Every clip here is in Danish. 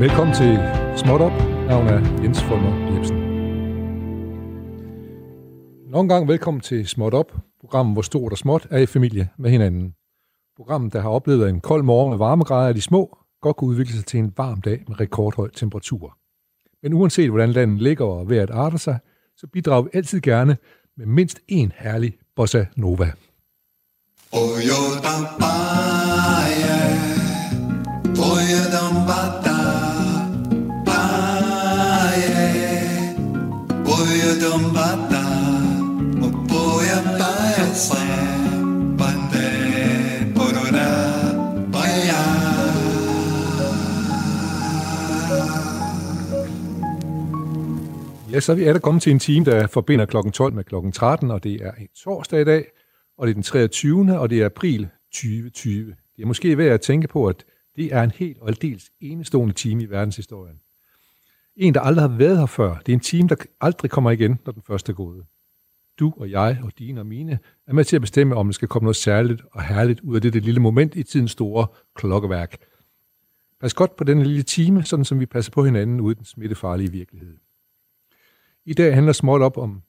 Velkommen til Småt Op. Navn er Jens Folmer Jebsen. Nogle gang velkommen til Småt Op, programmet hvor stort og småt er i familie med hinanden. Programmet, der har oplevet en kold morgen med varmegrader af de små, godt kunne udvikle sig til en varm dag med rekordhøj temperatur. Men uanset hvordan landet ligger og vejret ved at sig, så bidrager vi altid gerne med mindst en herlig bossa nova. Ja, så er vi er der kommet til en time, der forbinder klokken 12 med klokken 13, og det er en torsdag i dag, og det er den 23. og det er april 2020. Det er måske værd at tænke på, at det er en helt og aldeles enestående time i verdenshistorien. En, der aldrig har været her før. Det er en time, der aldrig kommer igen, når den første er gået. Du og jeg og dine og mine er med til at bestemme, om der skal komme noget særligt og herligt ud af det, det lille moment i tidens store klokkeværk. Pas godt på den lille time, sådan som vi passer på hinanden ude i den smittefarlige virkelighed. I dag handler småt op om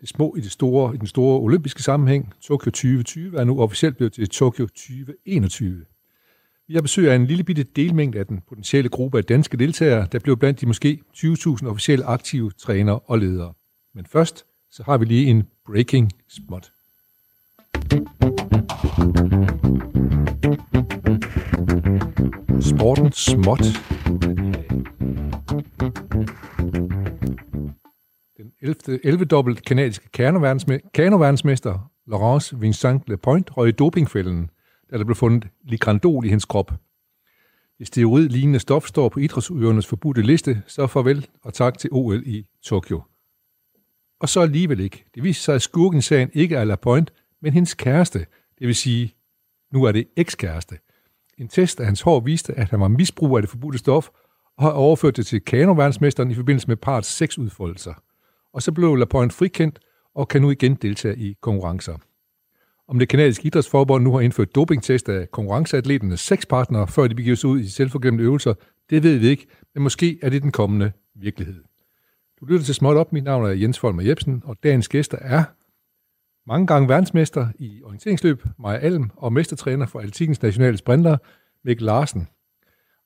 det små i, det store, i den store olympiske sammenhæng. Tokyo 2020 er nu officielt blevet til Tokyo 2021. Vi har besøg af en lille bitte delmængde af den potentielle gruppe af danske deltagere, der blev blandt de måske 20.000 officielle aktive trænere og ledere. Men først, så har vi lige en breaking spot. Sporten småt. Den 11. 11 dobbelt kanadiske kanoverdensmester Laurence Vincent Lepoint røg i dopingfælden, da der blev fundet ligrandol i hendes krop. Det steroid-lignende stof står på idrætsudøvernes forbudte liste, så farvel og tak til OL i Tokyo. Og så alligevel ikke. Det viser sig, at skurken i sagen ikke er Lapointe, men hendes kæreste, det vil sige, nu er det ekskæreste. En test af hans hår viste, at han var misbrug af det forbudte stof, og har overført det til kanoverdensmesteren i forbindelse med parts sexudfoldelser. Og så blev Lapointe frikendt og kan nu igen deltage i konkurrencer. Om det kanadiske idrætsforbund nu har indført dopingtest af konkurrenceatleternes sexpartnere, før de begiver sig ud i selvforglemte øvelser, det ved vi ikke, men måske er det den kommende virkelighed. Du lytter til Småt Op. Mit navn er Jens Folmer Jebsen, og dagens gæster er mange gange verdensmester i orienteringsløb, Maja Alm, og mestertræner for Atletikens nationale sprinter, Mikkel Larsen.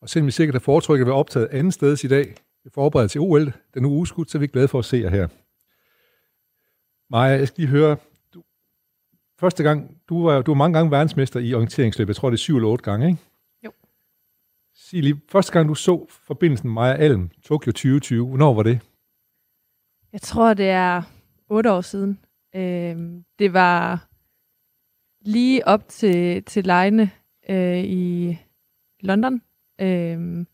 Og selvom vi sikkert har foretrykket at være optaget andet sted i dag, vi forbereder til OL, den nu udskudt, så er vi glade for at se jer her. Maja, jeg skal lige høre, første gang, du var, du var mange gange verdensmester i orienteringsløb, jeg tror det er syv eller otte gange, ikke? Jo. Sig lige, første gang du så forbindelsen Maja Alm, Tokyo 2020, hvornår var det? Jeg tror, det er otte år siden. Øh, det var lige op til, til lejene øh, i London, øh,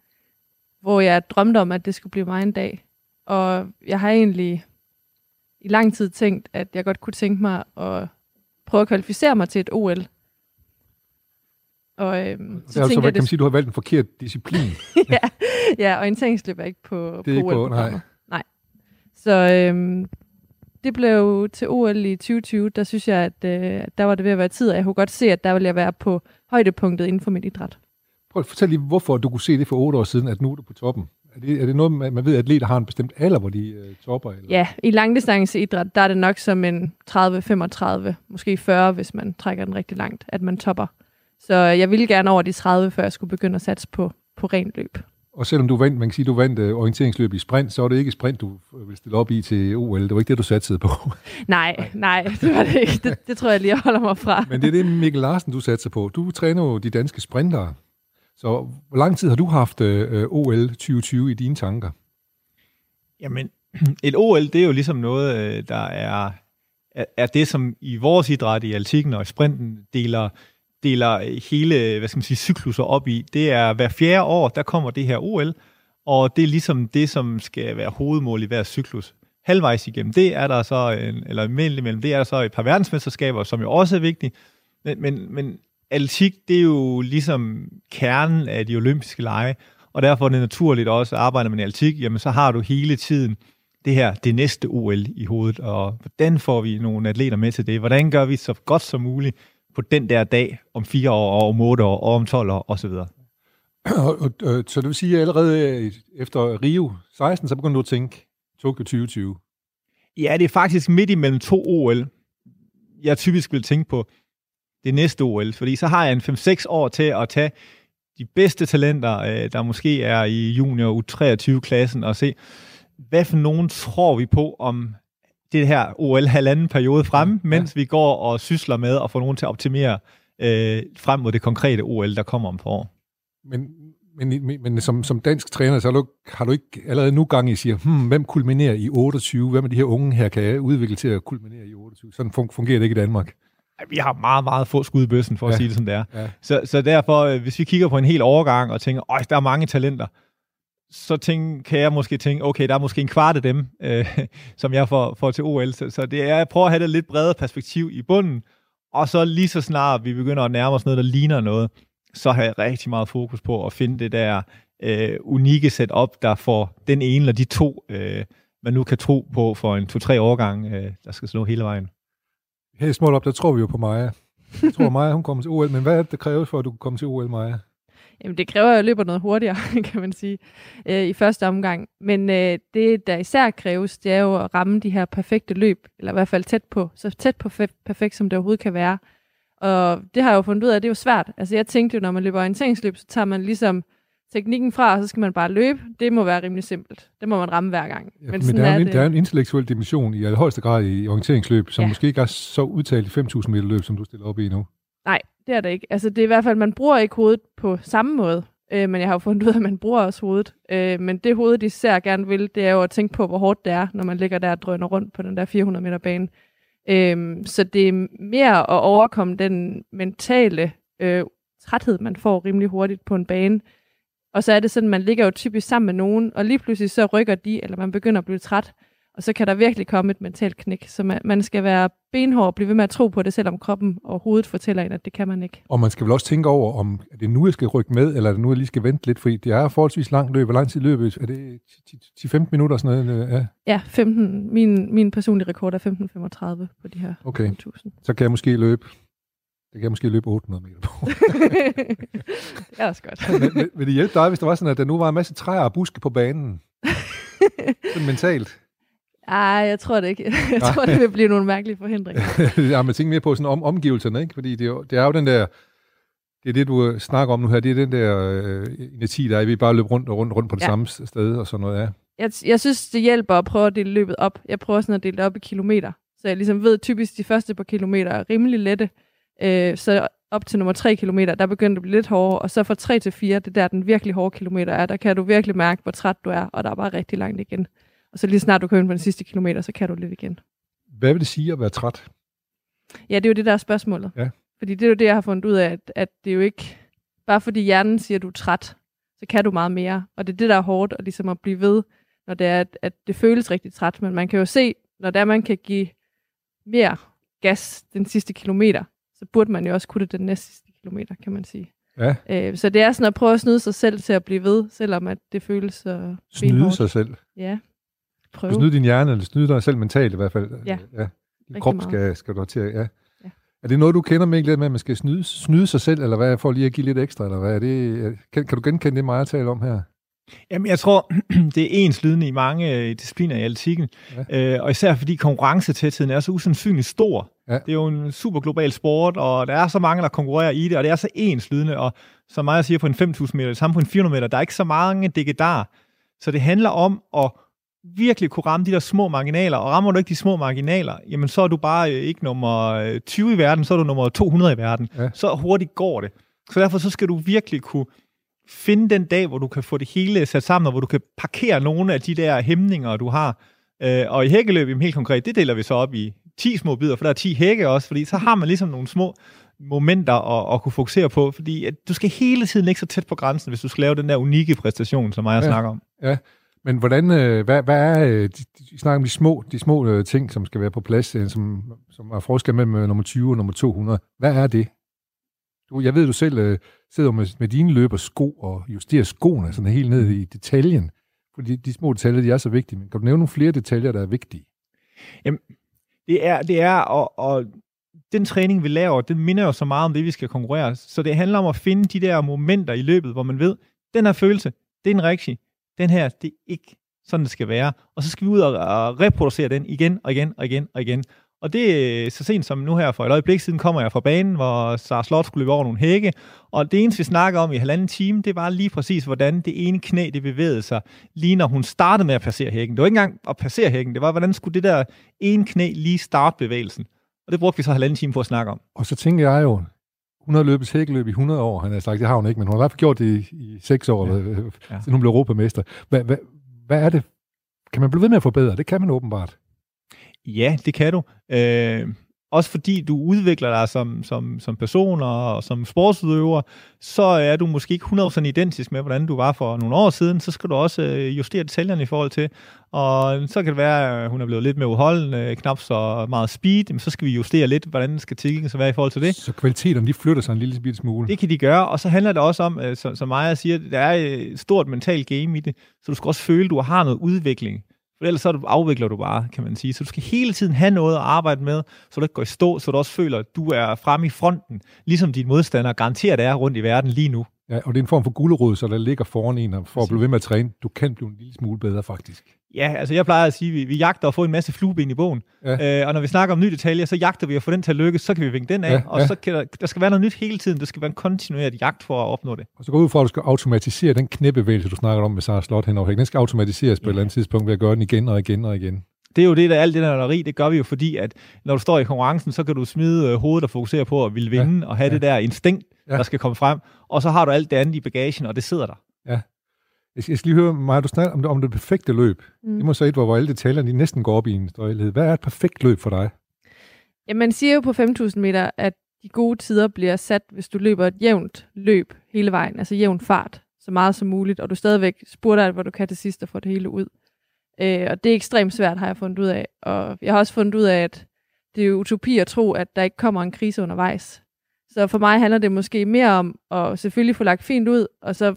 hvor jeg drømte om, at det skulle blive mig en dag. Og jeg har egentlig i lang tid tænkt, at jeg godt kunne tænke mig at prøve at kvalificere mig til et OL. Og, øhm, så, så altså, hvad kan man sige, du har valgt en forkert disciplin? ja, ja, orienteringsløb er ikke på, det er på OL. Nej. nej. Så øhm, det blev til OL i 2020, der synes jeg, at øh, der var det ved at være tid, og jeg kunne godt se, at der ville jeg være på højdepunktet inden for mit idræt. Prøv at fortælle lige, hvorfor du kunne se det for otte år siden, at nu er du på toppen. Er det, er det noget, man, ved, at atleter har en bestemt alder, hvor de øh, topper? Eller? Ja, i langdistanceidræt, der er det nok som en 30-35, måske 40, hvis man trækker den rigtig langt, at man topper. Så jeg ville gerne over de 30, før jeg skulle begynde at satse på, på ren løb. Og selvom du vandt, man kan sige, du vandt uh, orienteringsløb i sprint, så var det ikke sprint, du ville stille op i til OL. Det var ikke det, du satte på. nej, nej, det var det ikke. Det, det tror jeg lige, jeg holder mig fra. Men det er det, Mikkel Larsen, du satte på. Du træner jo de danske sprintere. Så hvor lang tid har du haft øh, øh OL 2020 i dine tanker? Jamen, et OL, det er jo ligesom noget, øh, der er, er det, som i vores idræt, i altikken og i sprinten, deler deler hele, hvad skal man sige, cykluser op i. Det er hver fjerde år, der kommer det her OL, og det er ligesom det, som skal være hovedmål i hver cyklus. Halvvejs igennem, det er der så, en, eller mellem, det er der så et par verdensmesterskaber, som jo også er vigtigt, men, men, men atletik, det er jo ligesom kernen af de olympiske lege, og derfor er det naturligt også, at arbejder man i atletik, jamen så har du hele tiden det her, det næste OL i hovedet, og hvordan får vi nogle atleter med til det? Hvordan gør vi så godt som muligt på den der dag om fire år, og om otte år, og om 12 år, osv. Og, så det vil sige, at allerede øh, efter Rio 16, så begynder du at tænke Tokyo 2020. Ja, det er faktisk midt imellem to OL. Jeg typisk vil tænke på det næste OL, fordi så har jeg en 5-6 år til at tage de bedste talenter, øh, der måske er i junior U23-klassen, og se, hvad for nogen tror vi på om det her OL halvanden periode frem, mens ja. vi går og sysler med at få nogen til at optimere øh, frem mod det konkrete OL, der kommer om for år. Men, men, men, men som, som dansk træner, så har du, har du ikke allerede nu gang i siger, hmm, hvem kulminerer i 28? Hvem af de her unge her kan jeg udvikle til at kulminere i 28? Sådan fungerer det ikke i Danmark. Vi har meget, meget få skud i bøssen, for ja. at sige det som det er. Ja. Så, så derfor, øh, hvis vi kigger på en hel overgang og tænker, at der er mange talenter, så tænk, kan jeg måske tænke, okay, der er måske en kvart af dem, øh, som jeg får, får til OL. Så, så det er, jeg prøver at have det lidt bredere perspektiv i bunden, og så lige så snart vi begynder at nærme os noget, der ligner noget, så har jeg rigtig meget fokus på at finde det der øh, unikke setup, der får den ene eller de to, øh, man nu kan tro på for en to-tre årgang, øh, der skal slå hele vejen. Her i Smål der tror vi jo på Maja. Jeg tror, Maja hun kommer til OL, men hvad er det, der kræves for, at du kan komme til OL, Maja? Jamen, det kræver, at jeg løber noget hurtigere, kan man sige, øh, i første omgang. Men øh, det, der især kræves, det er jo at ramme de her perfekte løb, eller i hvert fald tæt på, så tæt på perfekt, som det overhovedet kan være. Og det har jeg jo fundet ud af, at det er jo svært. Altså, jeg tænkte jo, når man løber orienteringsløb, så tager man ligesom teknikken fra, og så skal man bare løbe. Det må være rimelig simpelt. Det må man ramme hver gang. Ja, men, men der, er en, det. der er en intellektuel dimension i højeste grad i orienteringsløb, som ja. måske ikke er så udtalt i 5.000 meter løb, som du stiller op i nu. Nej, det er det ikke. Altså, det er i hvert fald, man bruger ikke hovedet på samme måde. Øh, men jeg har jo fundet ud af, at man bruger også hovedet. Øh, men det hoved, de især gerne vil, det er jo at tænke på, hvor hårdt det er, når man ligger der og drøner rundt på den der 400 meter bane. Øh, så det er mere at overkomme den mentale øh, træthed, man får rimelig hurtigt på en bane. Og så er det sådan, man ligger jo typisk sammen med nogen, og lige pludselig så rykker de, eller man begynder at blive træt og så kan der virkelig komme et mentalt knæk. Så man, man skal være benhård og blive ved med at tro på det, selvom kroppen og hovedet fortæller en, at det kan man ikke. Og man skal vel også tænke over, om er det nu, jeg skal rykke med, eller er det nu, jeg lige skal vente lidt, fordi det er forholdsvis langt løb. Hvor lang tid løbet? Er det 10-15 minutter sådan noget? Ja, ja 15. Min, min personlige rekord er 15.35 på de her okay. 1000. Så kan jeg måske løbe det kan jeg måske løbe 800 meter på. det er også godt. men, men, vil det hjælpe dig, hvis der var sådan, at der nu var en masse træer og buske på banen? sådan mentalt. Nej, jeg tror det ikke. Jeg tror, det vil blive nogle mærkelige forhindringer. ja, men tænk mere på sådan om, omgivelserne, ikke? Fordi det er, jo, det er jo den der, det er det, du snakker om nu her, det er den der øh, energi, der er, vi bare løber rundt og rundt, rundt på det ja. samme sted og sådan noget, ja. Jeg, jeg synes, det hjælper at prøve at dele løbet op. Jeg prøver sådan at dele det op i kilometer. Så jeg ligesom ved, typisk de første par kilometer er rimelig lette. Øh, så op til nummer 3 kilometer, der begynder det at blive lidt hårdere, og så fra 3 til 4, det der den virkelig hårde kilometer er, der kan du virkelig mærke, hvor træt du er, og der er bare rigtig langt igen. Og så lige snart du kører ind på den sidste kilometer, så kan du lidt igen. Hvad vil det sige at være træt? Ja, det er jo det, der er spørgsmålet. Ja. Fordi det er jo det, jeg har fundet ud af, at, at det er jo ikke, bare fordi hjernen siger, at du er træt, så kan du meget mere. Og det er det, der er hårdt, og ligesom at blive ved, når det er, at, at det føles rigtig træt. Men man kan jo se, når det er, man kan give mere gas den sidste kilometer, så burde man jo også kunne det den næste sidste kilometer, kan man sige. Ja. Øh, så det er sådan at prøve at snyde sig selv til at blive ved, selvom at det føles så Snyde sig selv? Ja prøve. Du snyde din hjerne, eller snyde dig selv mentalt i hvert fald. Ja. ja. Din krop skal, skal du til, ja. ja. Er det noget, du kender med lidt med, at man skal snyde, snyde sig selv, eller hvad, for lige at give lidt ekstra, eller hvad er det? Kan, kan du genkende det, mig at tale om her? Jamen, jeg tror, det er ens lydende i mange øh, discipliner i atletikken, ja. øh, og især fordi konkurrencetætheden er så usandsynligt stor. Ja. Det er jo en super global sport, og der er så mange, der konkurrerer i det, og det er så ens lydende, og som mig siger på en 5.000 meter, det samme på en 400 meter, der er ikke så mange digedar. Så det handler om at virkelig kunne ramme de der små marginaler, og rammer du ikke de små marginaler, jamen så er du bare øh, ikke nummer 20 i verden, så er du nummer 200 i verden. Ja. Så hurtigt går det. Så derfor så skal du virkelig kunne finde den dag, hvor du kan få det hele sat sammen, og hvor du kan parkere nogle af de der hæmninger, du har. Øh, og i hækkeløb, helt konkret, det deler vi så op i 10 små bidder, for der er 10 hække også, fordi så har man ligesom nogle små momenter at, at kunne fokusere på, fordi at du skal hele tiden ligge så tæt på grænsen, hvis du skal lave den der unikke præstation, som jeg ja, snakker om. Ja, men hvordan, øh, hvad, hvad er, øh, de, snakker om de små, de små øh, ting, som skal være på plads, øh, som, som er forskel mellem nummer 20 og nummer 200. Hvad er det? Du, jeg ved, du selv øh, sidder med, med dine løbersko og justerer skoene sådan helt ned i detaljen. Fordi de små detaljer, de er så vigtige. Men kan du nævne nogle flere detaljer, der er vigtige? Jamen, det er, det er og, og den træning, vi laver, den minder jo så meget om det, vi skal konkurrere. Så det handler om at finde de der momenter i løbet, hvor man ved, den her følelse, det er en rigtig. Den her, det er ikke sådan, det skal være. Og så skal vi ud og, og reproducere den igen og igen og igen og igen. Og det er så sent som nu her for et øjeblik siden, kommer jeg fra banen, hvor Sara Slot skulle løbe over nogle hække. Og det eneste, vi snakker om i halvanden time, det var lige præcis, hvordan det ene knæ, det bevægede sig, lige når hun startede med at passere hækken. Det var ikke engang at passere hækken, det var, hvordan skulle det der ene knæ lige starte bevægelsen. Og det brugte vi så halvanden time på at snakke om. Og så tænker jeg jo, hun har løbet hækkeløb i 100 år, han har sagt, det har hun ikke, men hun har i hvert fald gjort det i, i 6 år, ja. Ja. siden hun blev europamester. Hvad, hvad, hvad er det? Kan man blive ved med at forbedre? Det kan man åbenbart. Ja, det kan du. Øh, også fordi du udvikler dig som, som, som person og som sportsudøver, så er du måske ikke 100% identisk med, hvordan du var for nogle år siden. Så skal du også øh, justere detaljerne i forhold til. Og så kan det være, at hun er blevet lidt mere udholdende, knap så meget speed. Men så skal vi justere lidt, hvordan skal tilgængen så være i forhold til det. Så kvaliteterne, de flytter sig en lille smule. Det kan de gøre, og så handler det også om, øh, som, som Maja siger, der er et stort mentalt game i det, så du skal også føle, at du har noget udvikling. For ellers så afvikler du bare, kan man sige. Så du skal hele tiden have noget at arbejde med, så du ikke går i stå, så du også føler, at du er fremme i fronten, ligesom din modstander garanterer, det er rundt i verden lige nu. Ja, og det er en form for gulerod, så der ligger foran en, for at blive ved med at træne. Du kan blive en lille smule bedre, faktisk. Ja, altså jeg plejer at sige, at vi, vi jagter at få en masse flueben i bogen. Ja. Øh, og når vi snakker om nye detaljer, så jagter vi at få den til at lykkes, så kan vi vinke den af. Ja, og ja. så kan der, der skal være noget nyt hele tiden. Det skal være en kontinueret jagt for at opnå det. Og så går ud fra, at du skal automatisere den knæbevægelse, du snakker om med Sarah Slot henover. Den skal automatiseres på ja. et eller andet tidspunkt ved at gøre den igen og igen og igen det er jo det, der alt det der nørderi, det gør vi jo, fordi at når du står i konkurrencen, så kan du smide øh, hovedet og fokusere på at ville vinde, ja. og have ja. det der instinkt, ja. der skal komme frem, og så har du alt det andet i bagagen, og det sidder der. Ja. Jeg skal, lige høre, Maja, du snakker om det, om det perfekte løb. Mm. Det må så et, hvor, hvor alle detaljerne de næsten går op i en støjlighed. Hvad er et perfekt løb for dig? Ja, man siger jo på 5.000 meter, at de gode tider bliver sat, hvis du løber et jævnt løb hele vejen, altså jævn fart, så meget som muligt, og du stadigvæk spurter alt, hvor du kan til sidst og får det hele ud. Øh, og det er ekstremt svært, har jeg fundet ud af. Og jeg har også fundet ud af, at det er utopi at tro, at der ikke kommer en krise undervejs. Så for mig handler det måske mere om at selvfølgelig få lagt fint ud, og så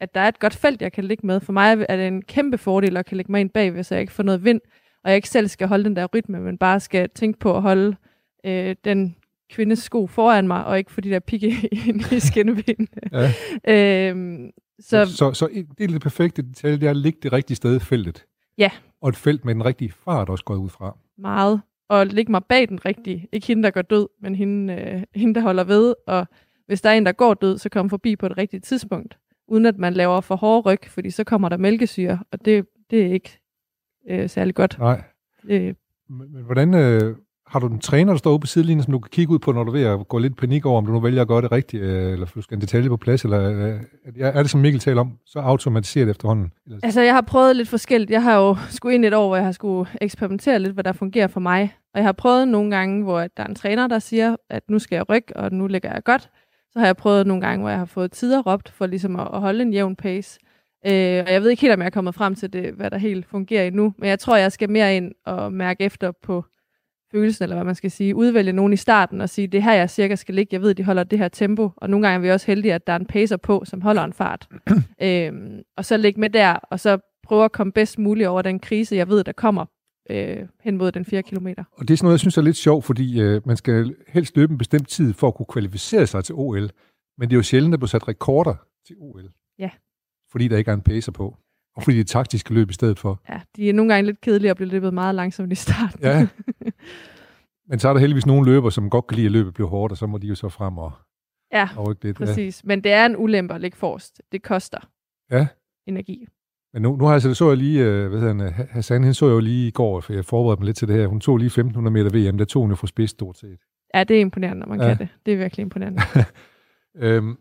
at der er et godt felt, jeg kan ligge med. For mig er det en kæmpe fordel at kan lægge mig ind bag, hvis jeg ikke får noget vind, og jeg ikke selv skal holde den der rytme, men bare skal tænke på at holde øh, den kvindes sko foran mig, og ikke få de der pigge ind i skinnebenene. Ja. øhm, så, så, så det er det perfekte detalje, det er at ligge det rigtige sted i feltet. Ja. Og et felt med den rigtige fart også går ud fra. Meget. Og ligge mig bag den rigtige. Ikke hende, der går død, men hende, øh, hende, der holder ved. Og hvis der er en, der går død, så kom forbi på det rigtige tidspunkt. Uden at man laver for hårde ryg, fordi så kommer der mælkesyre, og det, det er ikke øh, særlig godt. Nej. Øh. Men, men hvordan, øh, har du en træner, der står ude på sidelinjen, som du kan kigge ud på, når du er ved at gå lidt panik over, om du nu vælger at gøre det rigtigt, øh, eller du skal en detalje på plads, eller øh, er det, som Mikkel taler om, så automatiseret efterhånden? Altså, jeg har prøvet lidt forskelligt. Jeg har jo skulle ind et år, hvor jeg har skulle eksperimentere lidt, hvad der fungerer for mig. Og jeg har prøvet nogle gange, hvor der er en træner, der siger, at nu skal jeg rykke, og nu ligger jeg godt. Så har jeg prøvet nogle gange, hvor jeg har fået tider råbt for ligesom at, at holde en jævn pace. Øh, og jeg ved ikke helt, om jeg er kommet frem til det, hvad der helt fungerer endnu. Men jeg tror, jeg skal mere ind og mærke efter på følelsen, eller hvad man skal sige, udvælge nogen i starten og sige, det her jeg cirka skal ligge, jeg ved, de holder det her tempo, og nogle gange er vi også heldige, at der er en pacer på, som holder en fart. øhm, og så ligge med der, og så prøve at komme bedst muligt over den krise, jeg ved, der kommer øh, hen mod den 4 kilometer. Og det er sådan noget, jeg synes er lidt sjovt, fordi øh, man skal helst løbe en bestemt tid for at kunne kvalificere sig til OL, men det er jo sjældent, at der bliver sat rekorder til OL. Ja. Fordi der ikke er en pacer på. Og fordi det er taktiske løb i stedet for. Ja, de er nogle gange lidt kedelige at blive løbet meget langsomt i starten. Ja. Men så er der heldigvis nogle løber, som godt kan lide at løbet bliver hårdt, og så må de jo så frem og, ja, og rykke lidt. præcis. Ja. Men det er en ulempe at ligge forrest. Det koster ja. energi. Men nu, nu har jeg så, så jeg lige, uh, hvad hedder han, Hassan, hende så jeg jo lige i går, for jeg forberedte mig lidt til det her. Hun tog lige 1500 meter VM, der tog hun jo for spids stort set. Ja, det er imponerende, når man ja. kan det. Det er virkelig imponerende. øhm,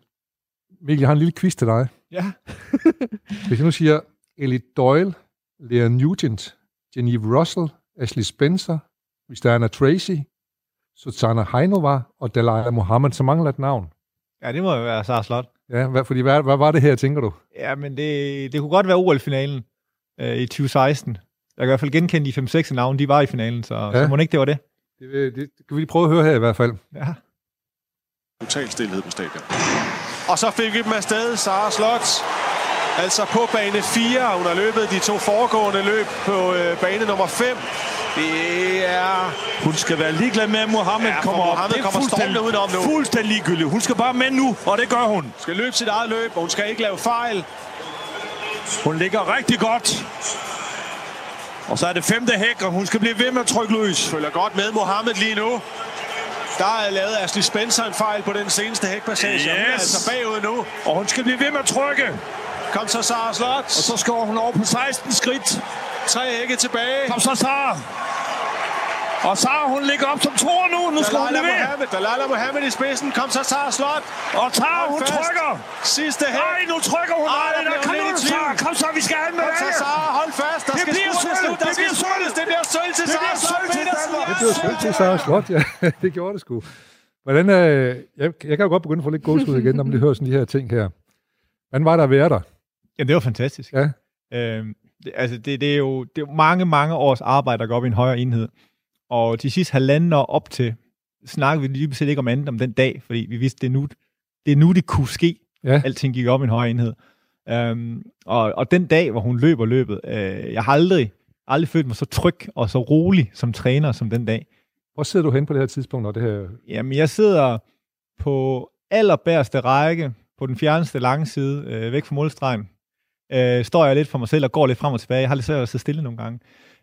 Mikkel, jeg har en lille quiz til dig. Ja. Hvis jeg nu siger Ellie Doyle, Lea Nugent, Jennifer Russell, Ashley Spencer, Vistana Tracy, Susanna Heinova og Dalai Mohammed, så mangler et navn. Ja, det må jo være Sara Slot. Ja, hvad, fordi hvad, hvad var det her, tænker du? Ja, men det, det kunne godt være OL-finalen øh, i 2016. Jeg kan i hvert fald genkende de 5-6 navne, de var i finalen, så, ja. så må det ikke det var det. Det, det, det kan vi lige prøve at høre her i hvert fald. Ja. Total stillhed på stadion. Og så fik vi dem afsted, Sara Slot. Altså på bane 4. Hun har løbet de to foregående løb på øh, bane nummer 5. Det er... Hun skal være ligeglad med, at Mohammed Ja, kommer op. Mohammed Det er kommer fuldstændig- udenom nu. Fuldstændig ligegyldigt. Hun skal bare med nu, og det gør hun. Skal løbe sit eget løb, og hun skal ikke lave fejl. Hun ligger rigtig godt. Og så er det femte hæk, og hun skal blive ved med at trykke løs. Følger godt med Mohammed lige nu. Der er lavet Ashley Spencer en fejl på den seneste hækpassage. og Hun er Yes. altså bagud nu. Og hun skal blive ved med at trykke. Kom så Sara Slot. Og så skal hun over på 16 skridt. Tre hække tilbage. Kom så, Sara. Og Sara, hun ligger op som toer nu. Nu skal hun Dalila levere. Mohammed, Dalila Mohammed i spidsen. Kom så Sara Slot. Og Sara, hun fast. trykker. Sidste hæk. Nej, nu trykker hun. Ej, Nej, der der bliver kom hun nu, Sara. Kom så, vi skal have en Kom så. Sara, hold fast. Der Det skal bliver sølv. Der Det skal bliver sølv. Det bliver sølv til Det Sara bliver Slot sølv. Det blev svært til Sarah Slot, ja. det gjorde det sgu. Hvordan, øh, jeg, jeg kan jo godt begynde at få lidt gåsehud igen, når man lige hører sådan de her ting her. Hvordan var der at være der? Ja, det var fantastisk. Ja. Øhm, det, altså, det, det, er jo det er jo mange, mange års arbejde, der går op i en højere enhed. Og de sidste halvanden år op til, snakkede vi dybest set ikke om andet om den dag, fordi vi vidste, det er nu, det, er nu, det kunne ske. Ja. Alting gik op i en højere enhed. Øhm, og, og den dag, hvor hun løber løbet, øh, jeg har aldrig, aldrig følt mig så tryg og så rolig som træner som den dag. Hvor sidder du hen på det her tidspunkt, når det her... Jamen, jeg sidder på allerbærste række, på den fjerneste lange side, øh, væk fra målstregen. Øh, står jeg lidt for mig selv og går lidt frem og tilbage. Jeg har lidt svært at sidde stille nogle gange.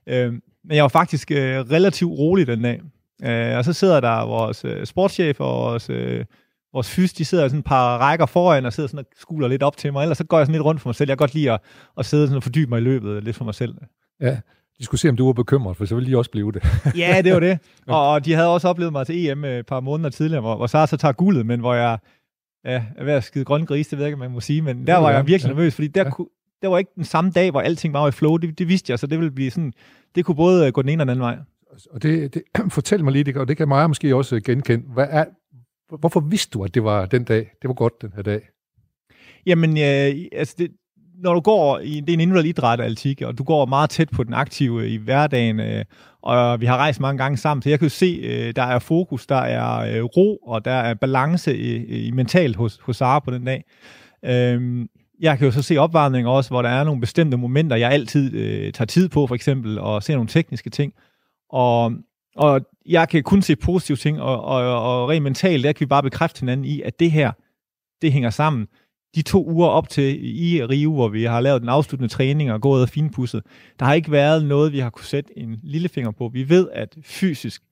Øh, men jeg var faktisk øh, relativt rolig den dag. Øh, og så sidder der vores øh, sportschef og vores, øh, vores fys, de sidder sådan et par rækker foran og sidder sådan og skuler lidt op til mig. Ellers så går jeg sådan lidt rundt for mig selv. Jeg kan godt lide at, at sidde sådan og fordybe mig i løbet lidt for mig selv. Ja, de skulle se, om du var bekymret, for så ville de også blive det. Ja, det var det. Og, og de havde også oplevet mig til EM et par måneder tidligere, hvor, hvor Sara så tager guldet, men hvor jeg ja, er ved at skide grøn gris, det ved jeg ikke, man må sige, men der var jeg virkelig nervøs, fordi der, Ja. kunne, der var ikke den samme dag, hvor alting var i flow, det, det vidste jeg, så det ville blive sådan, det kunne både øh, gå den ene og den anden vej. Og det, det, fortæl mig lige, det, og det kan Maja måske også genkende. Hvad er, hvorfor vidste du, at det var den dag? Det var godt den her dag. Jamen, øh, altså det, når du går i, det er en individuel idræt, atletik, og du går meget tæt på den aktive i hverdagen, øh, og vi har rejst mange gange sammen, så jeg kan jo se, øh, der er fokus, der er øh, ro, og der er balance i, i mentalt hos, hos Sara på den dag. Øhm, jeg kan jo så se opvarmning også, hvor der er nogle bestemte momenter, jeg altid øh, tager tid på, for eksempel, og se nogle tekniske ting. Og, og jeg kan kun se positive ting, og, og, og rent mentalt, der kan vi bare bekræfte hinanden i, at det her, det hænger sammen de to uger op til i Rio, hvor vi har lavet den afsluttende træning og gået og finpudset, der har ikke været noget, vi har kunne sætte en lillefinger på. Vi ved, at fysisk,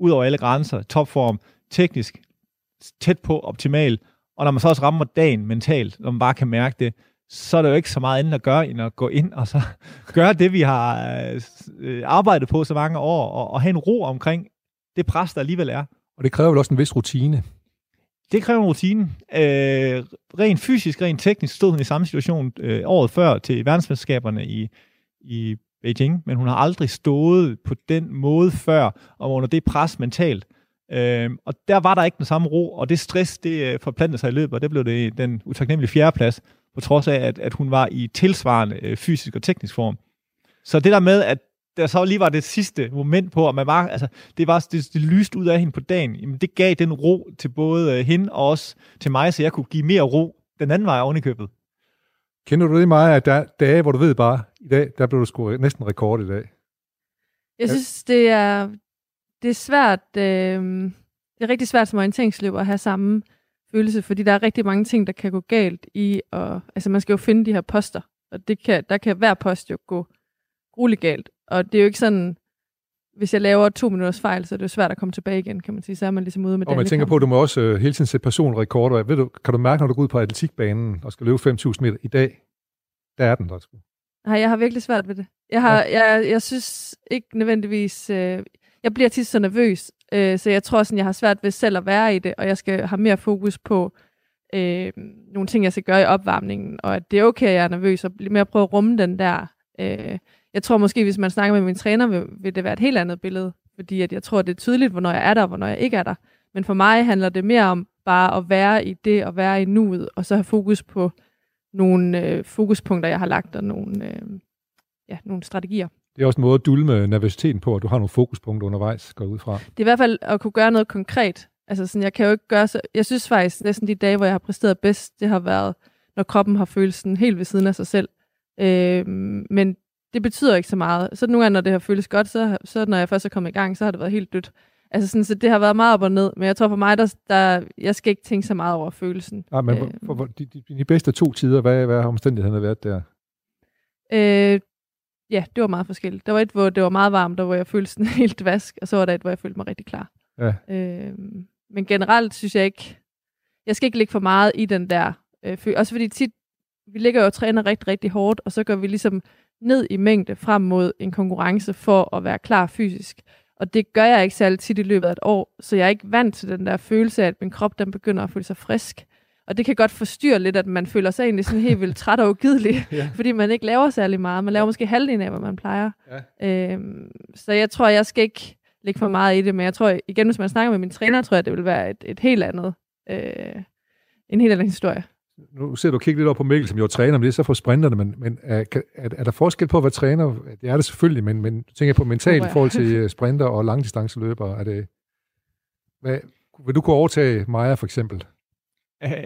ud over alle grænser, topform, teknisk, tæt på optimal, og når man så også rammer dagen mentalt, når man bare kan mærke det, så er der jo ikke så meget andet at gøre, end at gå ind og så gøre det, vi har øh, arbejdet på så mange år, og, og have en ro omkring det pres, der alligevel er. Og det kræver vel også en vis rutine. Det kræver en rutine. Øh, rent fysisk, rent teknisk stod hun i samme situation øh, året før til verdensmesterskaberne i, i Beijing, men hun har aldrig stået på den måde før, og under det pres mentalt. Øh, og der var der ikke den samme ro, og det stress, det øh, forplantede sig i løbet, og det blev det den utaknemmelige fjerdeplads, på trods af, at, at hun var i tilsvarende øh, fysisk og teknisk form. Så det der med, at der så lige var det sidste moment på, at man bare, altså, det var det, det lyst ud af hende på dagen, jamen det gav den ro til både øh, hende og også til mig, så jeg kunne give mere ro den anden vej oven i købet. Kender du det meget, at der er dage, hvor du ved bare, i dag, der blev du sgu næsten rekord i dag? Jeg synes, det er, det er svært, øh, det er rigtig svært som orienteringsløber at have samme følelse, fordi der er rigtig mange ting, der kan gå galt i, og altså man skal jo finde de her poster, og det kan, der kan hver post jo gå grueligt galt, og det er jo ikke sådan, hvis jeg laver to minutters fejl, så er det jo svært at komme tilbage igen, kan man sige, så er man ligesom ude med Og man tænker på, at du må også øh, hele tiden sætte personrekorder. Ved du, kan du mærke, når du går ud på atletikbanen og skal løbe 5.000 meter i dag, der er den der sgu. Nej, jeg har virkelig svært ved det. Jeg, har, jeg, jeg synes ikke nødvendigvis... Øh, jeg bliver tit så nervøs, øh, så jeg tror, sådan, jeg har svært ved selv at være i det, og jeg skal have mere fokus på øh, nogle ting, jeg skal gøre i opvarmningen, og at det er okay, at jeg er nervøs, og blive mere prøve at rumme den der. Øh, jeg tror måske, hvis man snakker med min træner, vil, vil det være et helt andet billede, fordi at jeg tror, det er tydeligt, hvornår jeg er der, og hvornår jeg ikke er der. Men for mig handler det mere om bare at være i det, og være i nuet, og så have fokus på nogle øh, fokuspunkter, jeg har lagt, og nogle, øh, ja, nogle strategier. Det er også en måde at dulme nervøsiteten på, at du har nogle fokuspunkter undervejs, går ud fra. Det er i hvert fald at kunne gøre noget konkret. Altså sådan, jeg kan jo ikke gøre så... Jeg synes faktisk, næsten de dage, hvor jeg har præsteret bedst, det har været, når kroppen har følt sådan helt ved siden af sig selv. Øh, men det betyder ikke så meget. Så nogle gange, når det har føles godt, så, så når jeg først er kommet i gang, så har det været helt dødt. Altså sådan, så det har været meget op og ned, men jeg tror for mig, der, der jeg skal ikke tænke så meget over følelsen. Ja, men øh, for, for, de, de, de bedste to tider, hvad, hvad har omstændighederne været der? Øh, ja, det var meget forskelligt. Der var et, hvor det var meget varmt, og hvor jeg følte sådan helt vask, og så var der et, hvor jeg følte mig rigtig klar. Ja. Øh, men generelt synes jeg ikke, jeg skal ikke ligge for meget i den der øh, følelse. Også fordi tit, vi ligger jo og træner rigtig, rigtig hårdt, og så går vi ligesom ned i mængde frem mod en konkurrence for at være klar fysisk. Og det gør jeg ikke særlig tit i løbet af et år, så jeg er ikke vant til den der følelse af, at min krop den begynder at føle sig frisk. Og det kan godt forstyrre lidt, at man føler sig egentlig sådan helt vildt træt og ugidelig, ja. fordi man ikke laver særlig meget. Man laver måske halvdelen af, hvad man plejer. Ja. Øhm, så jeg tror, jeg skal ikke lægge for meget i det, men jeg tror igen, hvis man snakker med min træner, tror jeg, det vil være et, et helt andet, øh, en helt anden historie nu ser du kigge lidt op på Mikkel, som jo træner, men det er så for sprinterne, men, men er, er, er der forskel på at være træner? Det er det selvfølgelig, men, men tænker jeg på mentalt i forhold til øh, sprinter og langdistanceløbere. Er det, hvad, vil du kunne overtage Maja for eksempel?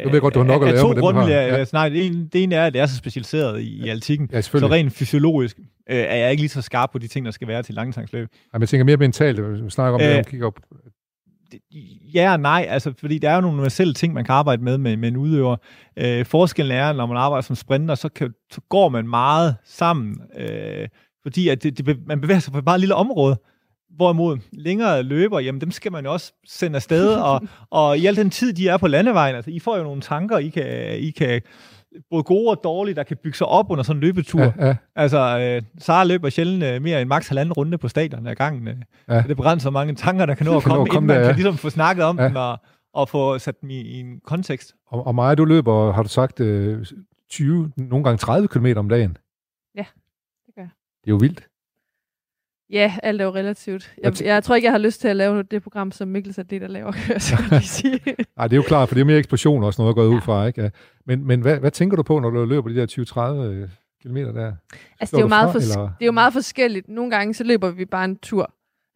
Du ved godt, du har nok at lave to med dem, grunde, ja. altså, nej, det, ene, det ene er, at det er så specialiseret i, i altikken. Ja, så rent fysiologisk øh, er jeg ikke lige så skarp på de ting, der skal være til langdistanceløb. Ja, men jeg tænker mere mentalt. Vi snakker om øh, det, om kigger op ja og nej, altså, fordi der er jo nogle universelle ting, man kan arbejde med med, med en udøver. Øh, forskellen er, når man arbejder som sprinter, så, kan, så går man meget sammen, øh, fordi at det, det, man bevæger sig på et bare lille område. Hvorimod længere løber, jamen dem skal man jo også sende afsted, og, og i al den tid, de er på landevejen, altså I får jo nogle tanker, I kan, I kan både gode og dårlige, der kan bygge sig op under sådan en løbetur. Ja, ja. Altså, øh, Sara løber sjældent øh, mere end maks halvanden runde på stadion af gangen. Øh. Ja. Det begrænser mange tanker, der kan nå at komme, komme inden der, man ja. kan ligesom få snakket om ja. den og, og få sat dem i, i en kontekst. Og, og Maja, du løber, har du sagt, øh, 20, nogle gange 30 km om dagen. Ja, det gør jeg. Det er jo vildt. Ja, alt er jo relativt. Jeg, jeg tror ikke, jeg har lyst til at lave det program, som Mikkels atleter laver, så sige. Nej, det er jo klart, for det er mere eksplosion også, noget, jeg går ud fra. Ikke? Ja. Men, men hvad, hvad tænker du på, når du løber de der 20-30 km der? Altså, det er, jo meget for, det er jo meget forskelligt. Nogle gange, så løber vi bare en tur,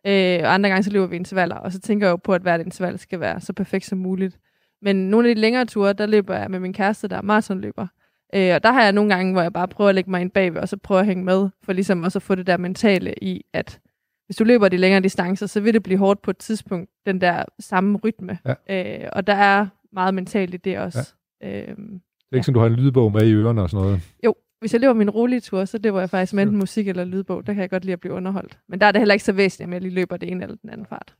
øh, og andre gange, så løber vi intervaller, og så tænker jeg jo på, at hvert interval skal være så perfekt som muligt. Men nogle af de længere ture, der løber jeg med min kæreste, der er maratonløber. Øh, og der har jeg nogle gange, hvor jeg bare prøver at lægge mig ind bagved, og så prøver at hænge med, for ligesom også at få det der mentale i, at hvis du løber de længere distancer, så vil det blive hårdt på et tidspunkt, den der samme rytme. Ja. Øh, og der er meget mentalt i det også. Ja. Øh, det er ikke ja. sådan, du har en lydbog med i ørerne og sådan noget? Jo, hvis jeg løber min rolige tur, så løber jeg faktisk med enten musik eller lydbog. Der kan jeg godt lide at blive underholdt. Men der er det heller ikke så væsentligt, om jeg lige løber det ene eller den anden fart.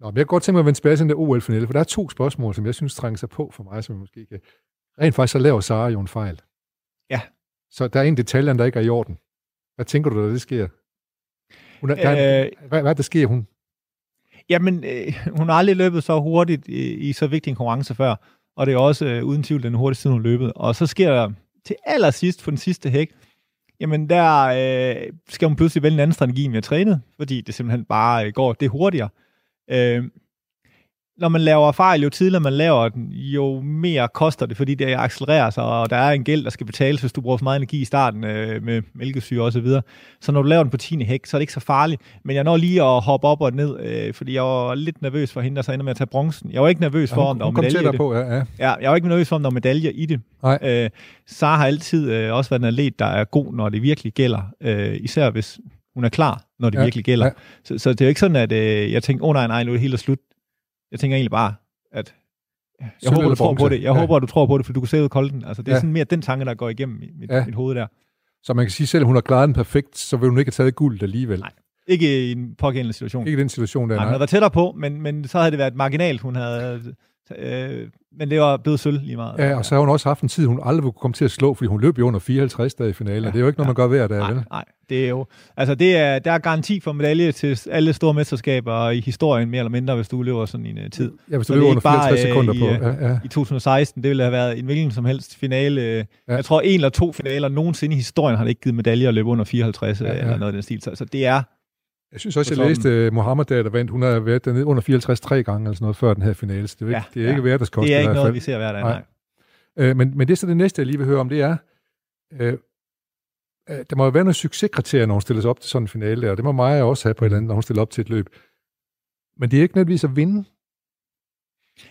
Nå, men jeg kan godt tænke mig at vende tilbage til den der OL-finale, for der er to spørgsmål, som jeg synes trænger sig på for mig, som jeg måske kan... Rent faktisk så laver Sara jo en fejl. Ja. Så der er en detalje, der ikke er i orden. Hvad tænker du, da det sker? Hun er, der, øh, hvad, hvad der sker hun? Jamen, øh, hun har aldrig løbet så hurtigt i, i så vigtig en konkurrence før, og det er også øh, uden tvivl den hurtigste, hun har løbet. Og så sker der til allersidst på den sidste hæk, jamen der øh, skal hun pludselig vælge en anden strategi, end vi har trænet, fordi det simpelthen bare øh, går det hurtigere. Øh, når man laver fejl, jo tidligere man laver den, jo mere koster det, fordi det accelererer sig, og der er en gæld, der skal betales, hvis du bruger for meget energi i starten øh, med mælkesyre og så videre. Så når du laver den på 10. hæk, så er det ikke så farligt. Men jeg når lige at hoppe op og ned, øh, fordi jeg var lidt nervøs for hende, der så ender med at tage bronzen. Jeg var ikke nervøs for, ja, om der var medalje i det. På, ja, ja. ja, jeg var ikke nervøs for, om der var medalje i det. Nej. Øh, Sara har altid øh, også været en atlet, der er god, når det virkelig gælder. Øh, især hvis hun er klar, når det ja, virkelig gælder. Ja. Så, så det er jo ikke sådan, at øh, jeg tænkte, åh oh, nej, nej, nu er det helt slut. Jeg tænker egentlig bare, at jeg Søl håber, du tror på det. Jeg ja. håber, du tror på det, for du kan se ud kolde den. Altså, det er ja. sådan mere den tanke, der går igennem mit, ja. mit hoved der. Så man kan sige, selv hun har klaret den perfekt, så vil hun ikke have taget guld alligevel. Nej, ikke i en pågældende situation. Ikke i den situation, der. Nej, hun havde været tættere på, men, men så havde det været marginalt, hun havde Øh, men det var blevet sølv lige meget. Ja, og så har hun også haft en tid, hun aldrig kunne komme til at slå, fordi hun løb jo under 54 dage i finalen, ja, det er jo ikke noget, ja. man gør hver dag, nej, vel? Nej, det er jo... Altså, det er, der er garanti for medalje til alle store mesterskaber i historien, mere eller mindre, hvis du løber sådan en uh, tid. Ja, hvis du løber under 54 sekunder i, på. Øh, ja, ja. I 2016, det ville have været en hvilken som helst finale. Ja. Jeg tror, en eller to finaler nogensinde i historien har det ikke givet medalje at løbe under 54 ja, ja. eller noget af den stil. Så, så det er jeg synes også, jeg læste uh, Mohammed, der, der vandt. Hun har været dernede under 54 tre gange, eller sådan noget, før den her finale. Så det er, ja, ikke, det er ja. ikke hverdagskost. Det er ikke noget, vi ser hver dag, nej. nej. Uh, men, men det er så det næste, jeg lige vil høre om, det er, uh, uh, der må jo være nogle succeskriterier, når hun stiller sig op til sådan en finale, og det må Maja også have på et eller andet, når hun stiller op til et løb. Men det er ikke nødvendigvis at vinde.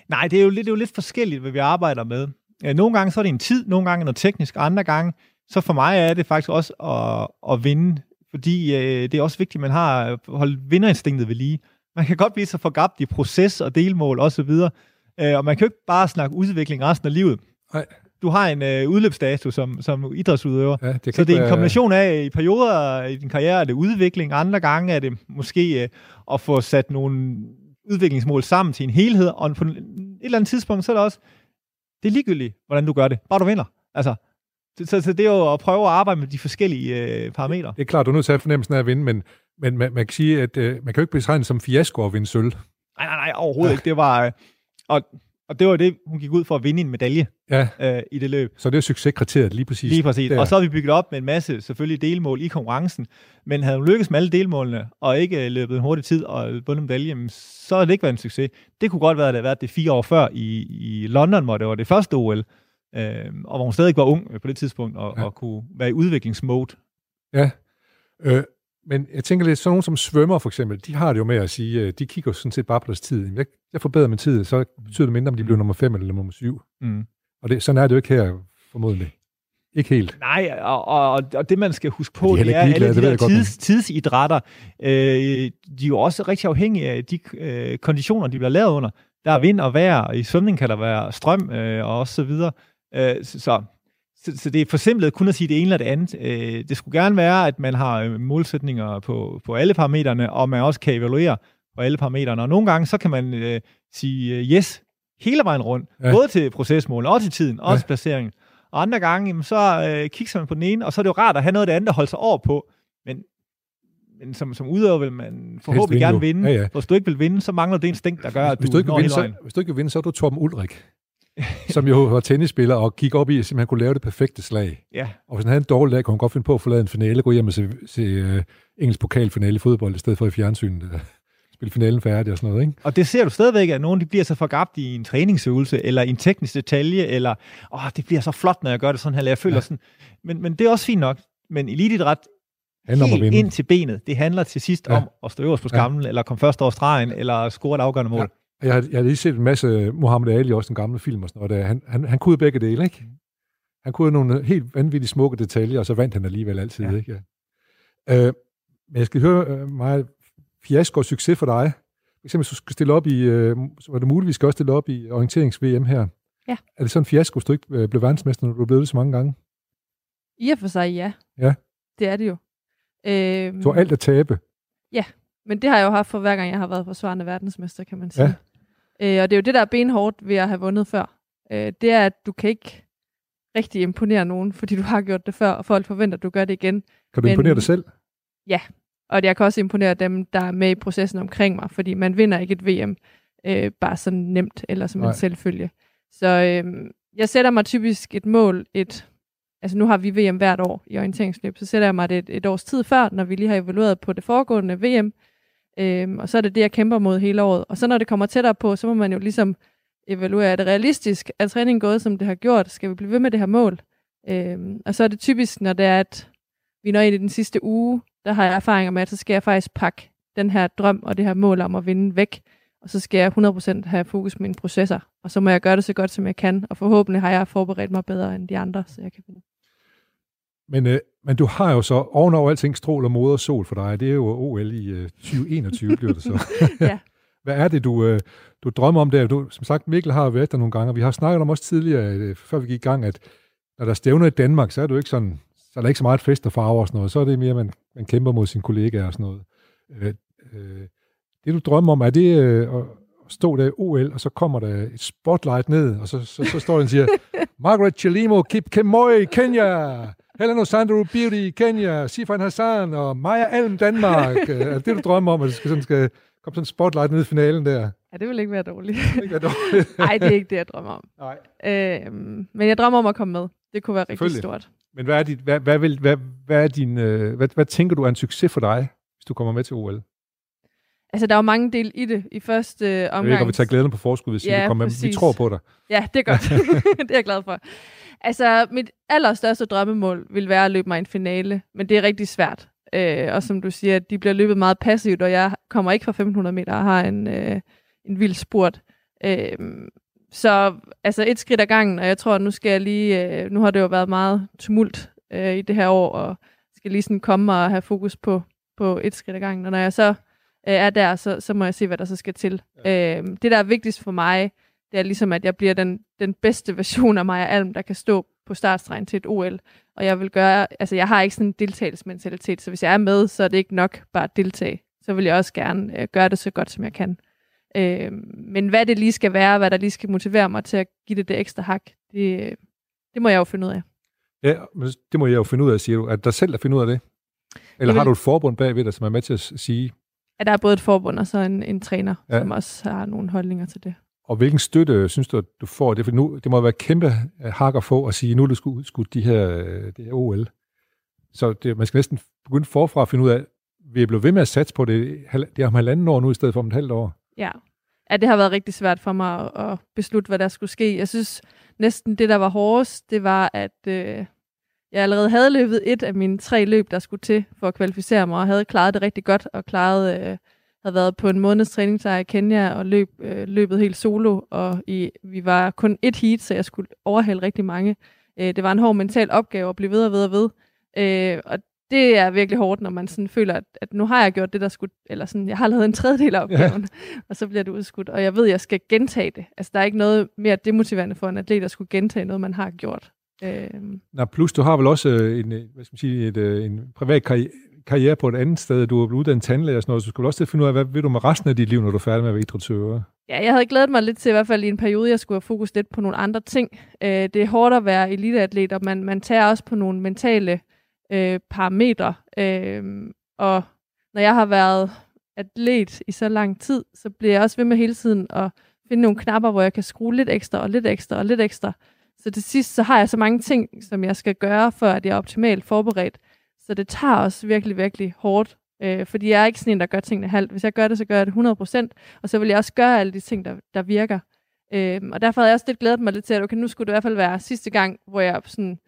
Nej, det er jo lidt, det er jo lidt forskelligt, hvad vi arbejder med. Nogle gange så er det en tid, nogle gange noget teknisk, andre gange, så for mig er det faktisk også at, at vinde fordi øh, det er også vigtigt, at man har holdt vinderinstinktet ved lige. Man kan godt blive så forgabt i proces og delmål osv., og, øh, og man kan jo ikke bare snakke udvikling resten af livet. Nej. Du har en øh, udløbsdato som, som idrætsudøver, Ja, det så det er en kombination af, i perioder i din karriere er det udvikling, andre gange er det måske øh, at få sat nogle udviklingsmål sammen til en helhed, og på et eller andet tidspunkt, så er det også, det er ligegyldigt, hvordan du gør det, bare du vinder. Altså, så, så, det er jo at prøve at arbejde med de forskellige øh, parametre. Det er klart, du er nødt til at have fornemmelsen af at vinde, men, men man, man kan sige, at øh, man kan jo ikke betegne som fiasko at vinde sølv. Nej, nej, nej, overhovedet ikke. Det var, øh, og, og det var det, hun gik ud for at vinde en medalje Ja, øh, i det løb. så det er succeskriteriet lige præcis. Lige præcis. Der. Og så har vi bygget op med en masse selvfølgelig delmål i konkurrencen, men havde hun lykkes med alle delmålene, og ikke øh, løbet en hurtig tid og vundet medalje, jamen, så har det ikke været en succes. Det kunne godt være, at det havde været det fire år før i, i London, hvor det var det første OL, øh, og hvor hun stadig var ung øh, på det tidspunkt, og, Ja. ja. og kunne være i udviklingsmode. Ja. Øh, men jeg tænker lidt, sådan nogen som svømmer for eksempel, de har det jo med at sige, øh, de kigger sådan set bare på deres tid. Jeg, jeg forbedrer min tid, så betyder det mindre, om de bliver nummer 5 eller nummer 7. Mm. Og det, sådan er det jo ikke her, formodentlig. Ikke helt. Nej, og, og, og det man skal huske på, De er det er, alle de der tids, tidsidrætter, øh, de er jo også rigtig afhængige af de øh, konditioner, de bliver lavet under. Der er vind og vejr, og i svømning kan der være strøm øh, og også så videre. Øh, så, så, så, det er for simpelt kun at sige det ene eller det andet. Øh, det skulle gerne være, at man har øh, målsætninger på, på alle parametrene, og man også kan evaluere på alle parametrene. Og nogle gange, så kan man øh, sige øh, yes hele vejen rundt, Ja. både til procesmål, og til tiden, og Ja. til placeringen. Og andre gange, jamen, så øh, kigger man på den ene, og så er det jo rart at have noget af det andet at holde sig over på. Men, men som, som udøver vil man forhåbentlig vinde gerne jo. vinde. Ja, ja. Hvis du ikke vil vinde, så mangler det instinkt, der gør, at Hvis du, du, ikke når vinde, så, hvis du ikke vil vinde, så er du Torben Ulrik, som jo var tennisspiller og gik op i, at han kunne lave det perfekte slag. Ja, Og hvis han havde en dårlig dag, kunne han godt finde på at forlade en finale, gå hjem og se, se uh, engelsk pokalfinale i fodbold, i stedet for i fjernsynet. Uh, spille finalen færdig og sådan noget, ikke? og det ser du stadigvæk, at nogen de bliver så forgabt i en træningsøvelse, eller en teknisk detalje, eller åh, det bliver så flot, når jeg gør det sådan her, jeg føler Ja. ja. sådan. Men, men det er også fint nok. Men elitidræt, Handler om at helt vinde. ind til benet, det handler til sidst Ja. ja. om at stå øverst på Ja. skamlen, eller komme først over stregen, eller score et afgørende mål. Ja. Jeg har, jeg har lige set en masse Muhammad Ali, også en gammel film og sådan noget. Der. Han, han, han kunne begge dele, ikke? Han kunne nogle helt vanvittigt smukke detaljer, og så vandt han alligevel altid, ja. Ja. ikke? Ja. Øh, men jeg skal høre øh, meget fiasko og succes for dig. For eksempel, hvis du skal stille op i, øh, så var det muligt, vi skal også stille op i orienterings-VM her. Ja. Er det sådan en fiasko, hvis du ikke øh, blev verdensmester, når du er blevet det så mange gange? I og for sig, ja. Ja. Det er det jo. Øhm, Du har alt at tabe. Men det har jeg jo haft for hver gang, jeg har været forsvarende verdensmester, kan man sige. Ja. Øh, og det er jo det, der er benhårdt ved at have vundet før. Øh, det er, at du kan ikke rigtig imponere nogen, fordi du har gjort det før, og folk forventer, at du gør det igen. Kan du Men- imponere dig selv? Og jeg kan også imponere dem, der er med i processen omkring mig, fordi man vinder ikke et VM øh, bare sådan nemt eller som Nej. en selvfølge. Så øh, jeg sætter mig typisk et mål, et, altså nu har vi VM hvert år i orienteringsløb, så sætter jeg mig det et, et års tid før, når vi lige har evalueret på det foregående VM, øh, og så er det det, jeg kæmper mod hele året. Og så når det kommer tættere på, så må man jo ligesom evaluere, er det realistisk? Er træningen gået, som det har gjort? Skal vi blive ved med det her mål? Øhm, og så er det typisk, når det er, at vi når ind i den sidste uge, der har jeg erfaringer med, at så skal jeg faktisk pakke den her drøm og det her mål om at vinde væk. Og så skal jeg 100% have fokus på mine processer. Og så må jeg gøre det så godt, som jeg kan. Og forhåbentlig har jeg forberedt mig bedre end de andre, så jeg kan vinde. Men, øh, men du har jo så ovenover alting moder og sol for dig. Det er jo OL i øh, 2021, bliver det så. Ja. Hvad er det, du, øh, du drømmer om der? Du, som sagt, Mikkel har været der nogle gange, og vi har snakket om også tidligere, øh, før vi gik i gang, at når der er stævner i Danmark, så er du ikke sådan, så er der ikke så meget fest og farver og sådan noget. Så er det mere, man, man kæmper mod sine kollegaer og sådan noget. Øh, øh, det, du drømmer om, er det øh, at stå der i OL, og så kommer der et spotlight ned, og så, så, så står den og siger, Margaret Chelimo, Kip Kemoy, Kenya, Helena Sandro Beauty, Kenya, Sifan Hassan og Maja Alm, Danmark. Er det du drømmer om, at det skal sådan, skal komme sådan en spotlight ned i finalen der? Ja, det vil ikke være dårligt. Nej, det er ikke det, jeg drømmer om. Nej. Øhm, men jeg drømmer om at komme med. Det kunne være rigtig stort. Men hvad, er dit, hvad, hvad, vil, hvad, hvad, er din, øh, hvad, hvad tænker du er en succes for dig, hvis du kommer med til OL? Altså, der er jo mange del i det. I første øh, Jeg ved omgang... ikke, om vi tager glæden på forskud, hvis Ja, du kommer med. Vi tror på dig. Ja, det er godt. det er jeg glad for. Altså, mit allerstørste drømmemål vil være at løbe mig en finale, men det er rigtig svært. Øh, og som du siger, de bliver løbet meget passivt, og jeg kommer ikke fra 1500 meter og har en, øh, en vild spurt. Øh, så altså et skridt ad gangen, og jeg tror, at nu skal jeg lige, øh, nu har det jo været meget tumult øh, i det her år, og skal lige sådan komme og have fokus på, på et skridt ad gangen. Og når jeg så øh, er der, så, så må jeg se, hvad der så skal til. Ja. Øh, det, der er vigtigst for mig, det er ligesom, at jeg bliver den, den bedste version af mig og Alm, der kan stå på startstregen til et OL. Og jeg vil gøre, altså jeg har ikke sådan en deltagelsesmentalitet, så hvis jeg er med, så er det ikke nok bare at deltage. Så vil jeg også gerne øh, gøre det så godt, som jeg kan. Øh, men hvad det lige skal være, hvad der lige skal motivere mig til at give det det ekstra hak, det, det må jeg jo finde ud af. Ja, men det må jeg jo finde ud af, siger du. Er det dig selv, der finder ud af det? Eller vil... har du et forbund bagved dig, som er med til at sige? Ja, der er både et forbund og så en, en træner, ja. som også har nogle holdninger til det. Og hvilken støtte synes du, at du får det? For nu, det må være kæmpe øh, hak at få at sige, nu er du udskudt de her, øh, det her OL. Så det, man skal næsten begynde forfra at finde ud af, vi er blevet ved med at satse på det. Det er om halvanden år nu, i stedet for om et halvt år. Ja. ja, det har været rigtig svært for mig at, at beslutte, hvad der skulle ske. Jeg synes næsten, det der var hårdest, det var, at øh, jeg allerede havde løbet et af mine tre løb, der skulle til for at kvalificere mig, og havde klaret det rigtig godt, og klaret, øh, havde været på en måneds træningslejr i Kenya, og løb, øh, løbet helt solo, og i, vi var kun et heat, så jeg skulle overhale rigtig mange. Øh, det var en hård mental opgave at blive ved og ved og ved. Øh, og det er virkelig hårdt, når man sådan føler, at, at nu har jeg gjort det, der skulle, eller sådan, jeg har lavet en tredjedel af opgaven, ja. og så bliver det udskudt, og jeg ved, at jeg skal gentage det. Altså, der er ikke noget mere demotiverende for en atlet, at skulle gentage noget, man har gjort. Øh. Nå, plus du har vel også øh, en, øh, hvad skal man sige, et, øh, en privat karriere, karriere på et andet sted. Du er blevet uddannet tandlæge og sådan noget, så du skulle også til at finde ud af, hvad vil du med resten af dit liv, når du er færdig med at være idrætsøver? Ja, jeg havde glædet mig lidt til, i hvert fald i en periode, jeg skulle have fokus lidt på nogle andre ting. Øh, det er hårdt at være eliteatlet, og man, man tager også på nogle mentale øh, parametre. Øh, og når jeg har været atlet i så lang tid, så bliver jeg også ved med hele tiden at finde nogle knapper, hvor jeg kan skrue lidt ekstra og lidt ekstra og lidt ekstra. Så til sidst, så har jeg så mange ting, som jeg skal gøre, for at jeg er optimalt forberedt. Så det tager også virkelig, virkelig hårdt. Øh, fordi jeg er ikke sådan en, der gør tingene halvt. Hvis jeg gør det, så gør jeg det 100%. Og så vil jeg også gøre alle de ting, der, der virker. Øh, og derfor havde jeg også lidt glædet mig lidt til, at okay, nu skulle det i hvert fald være sidste gang, hvor jeg sådan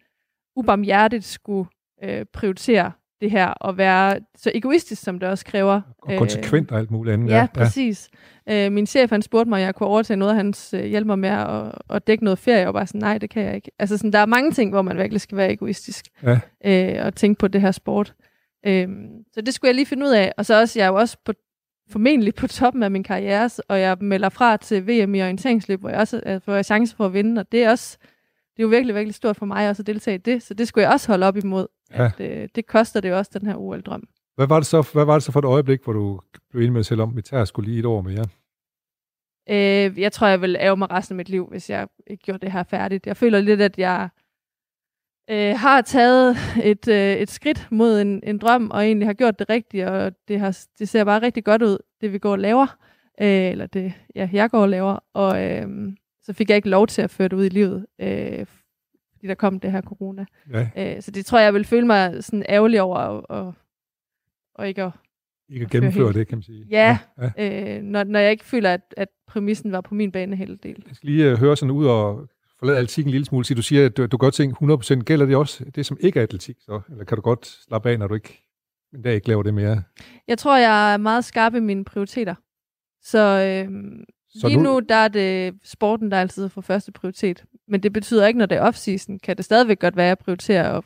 ubarmhjertigt skulle øh, prioritere det her, og være så egoistisk, som det også kræver. Og konsekvent og alt muligt andet. Ja, ja præcis. Øh, min chef, han spurgte mig, om jeg kunne overtage noget af hans øh, hjælp mig med at, at dække noget ferie, og bare sådan, nej, det kan jeg ikke. Altså sådan, der er mange ting, hvor man virkelig skal være egoistisk, ja. øh, og tænke på det her sport. Øh, så det skulle jeg lige finde ud af. Og så også, jeg er jo også på, formentlig på toppen af min karriere, og jeg melder fra til VM i orienteringsløb, hvor jeg også øh, får chance for at vinde, og det er også det er jo virkelig, virkelig stort for mig også at deltage i det, så det skulle jeg også holde op imod. Ja. At, øh, det koster det også, den her OL-drøm. Hvad var, det så, hvad var det så for et øjeblik, hvor du blev enig med dig selv om, at tager skulle lige et år med jer? Øh, jeg tror, jeg vil ære mig resten af mit liv, hvis jeg ikke gjorde det her færdigt. Jeg føler lidt, at jeg øh, har taget et, øh, et skridt mod en, en drøm, og egentlig har gjort det rigtigt, og det, har, det ser bare rigtig godt ud, det vi går og laver. Øh, eller det, ja, jeg går og laver. Og øh, så fik jeg ikke lov til at føre det ud i livet, øh, fordi der kom det her corona. Ja. Øh, så det tror jeg, jeg vil føle mig sådan ærgerlig over, og, og, og ikke at ikke at gennemføre det, kan man sige. Ja, ja. Øh, når, når jeg ikke føler, at, at præmissen var på min bane hele del. Jeg skal lige uh, høre sådan ud og forlade atletik en lille smule. Så du siger, at du, du godt tænke 100%. Gælder det også det, som ikke er atletik? Så? Eller kan du godt slappe af, når du ikke, en dag ikke laver det mere? Jeg tror, jeg er meget skarp i mine prioriteter. Så øh, så Lige nu, nu, der er det sporten, der altid får første prioritet. Men det betyder ikke, når det er off-season, kan det stadigvæk godt være, at jeg prioriterer at,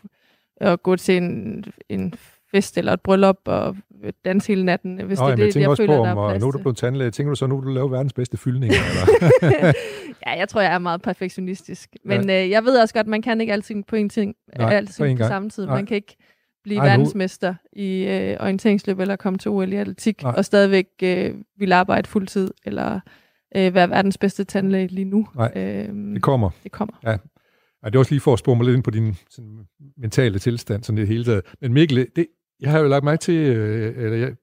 at gå til en, en fest eller et bryllup og danse hele natten, hvis Nå, det er det, jeg, jeg føler, på, der er plads Nu er du blevet tandlæge. Tænker du så, nu du laver verdens bedste fyldning? Eller? ja, jeg tror, jeg er meget perfektionistisk. Men ja. øh, jeg ved også godt, man kan ikke altid på en ting, Nej, altid på, på samme tid. Nej. Man kan ikke blive Ej, verdensmester nu... i øh, orienteringsløb eller komme til OL i atletik Nej. og stadigvæk øh, vil arbejde fuldtid eller øh, være verdens bedste tandlæge lige nu. Nej, øhm, det kommer. Det kommer. Ja. ja. det er også lige for at spore mig lidt ind på din sådan, mentale tilstand, sådan det hele taget. Men Mikkel, det, jeg har jo lagt mig til, øh, eller jeg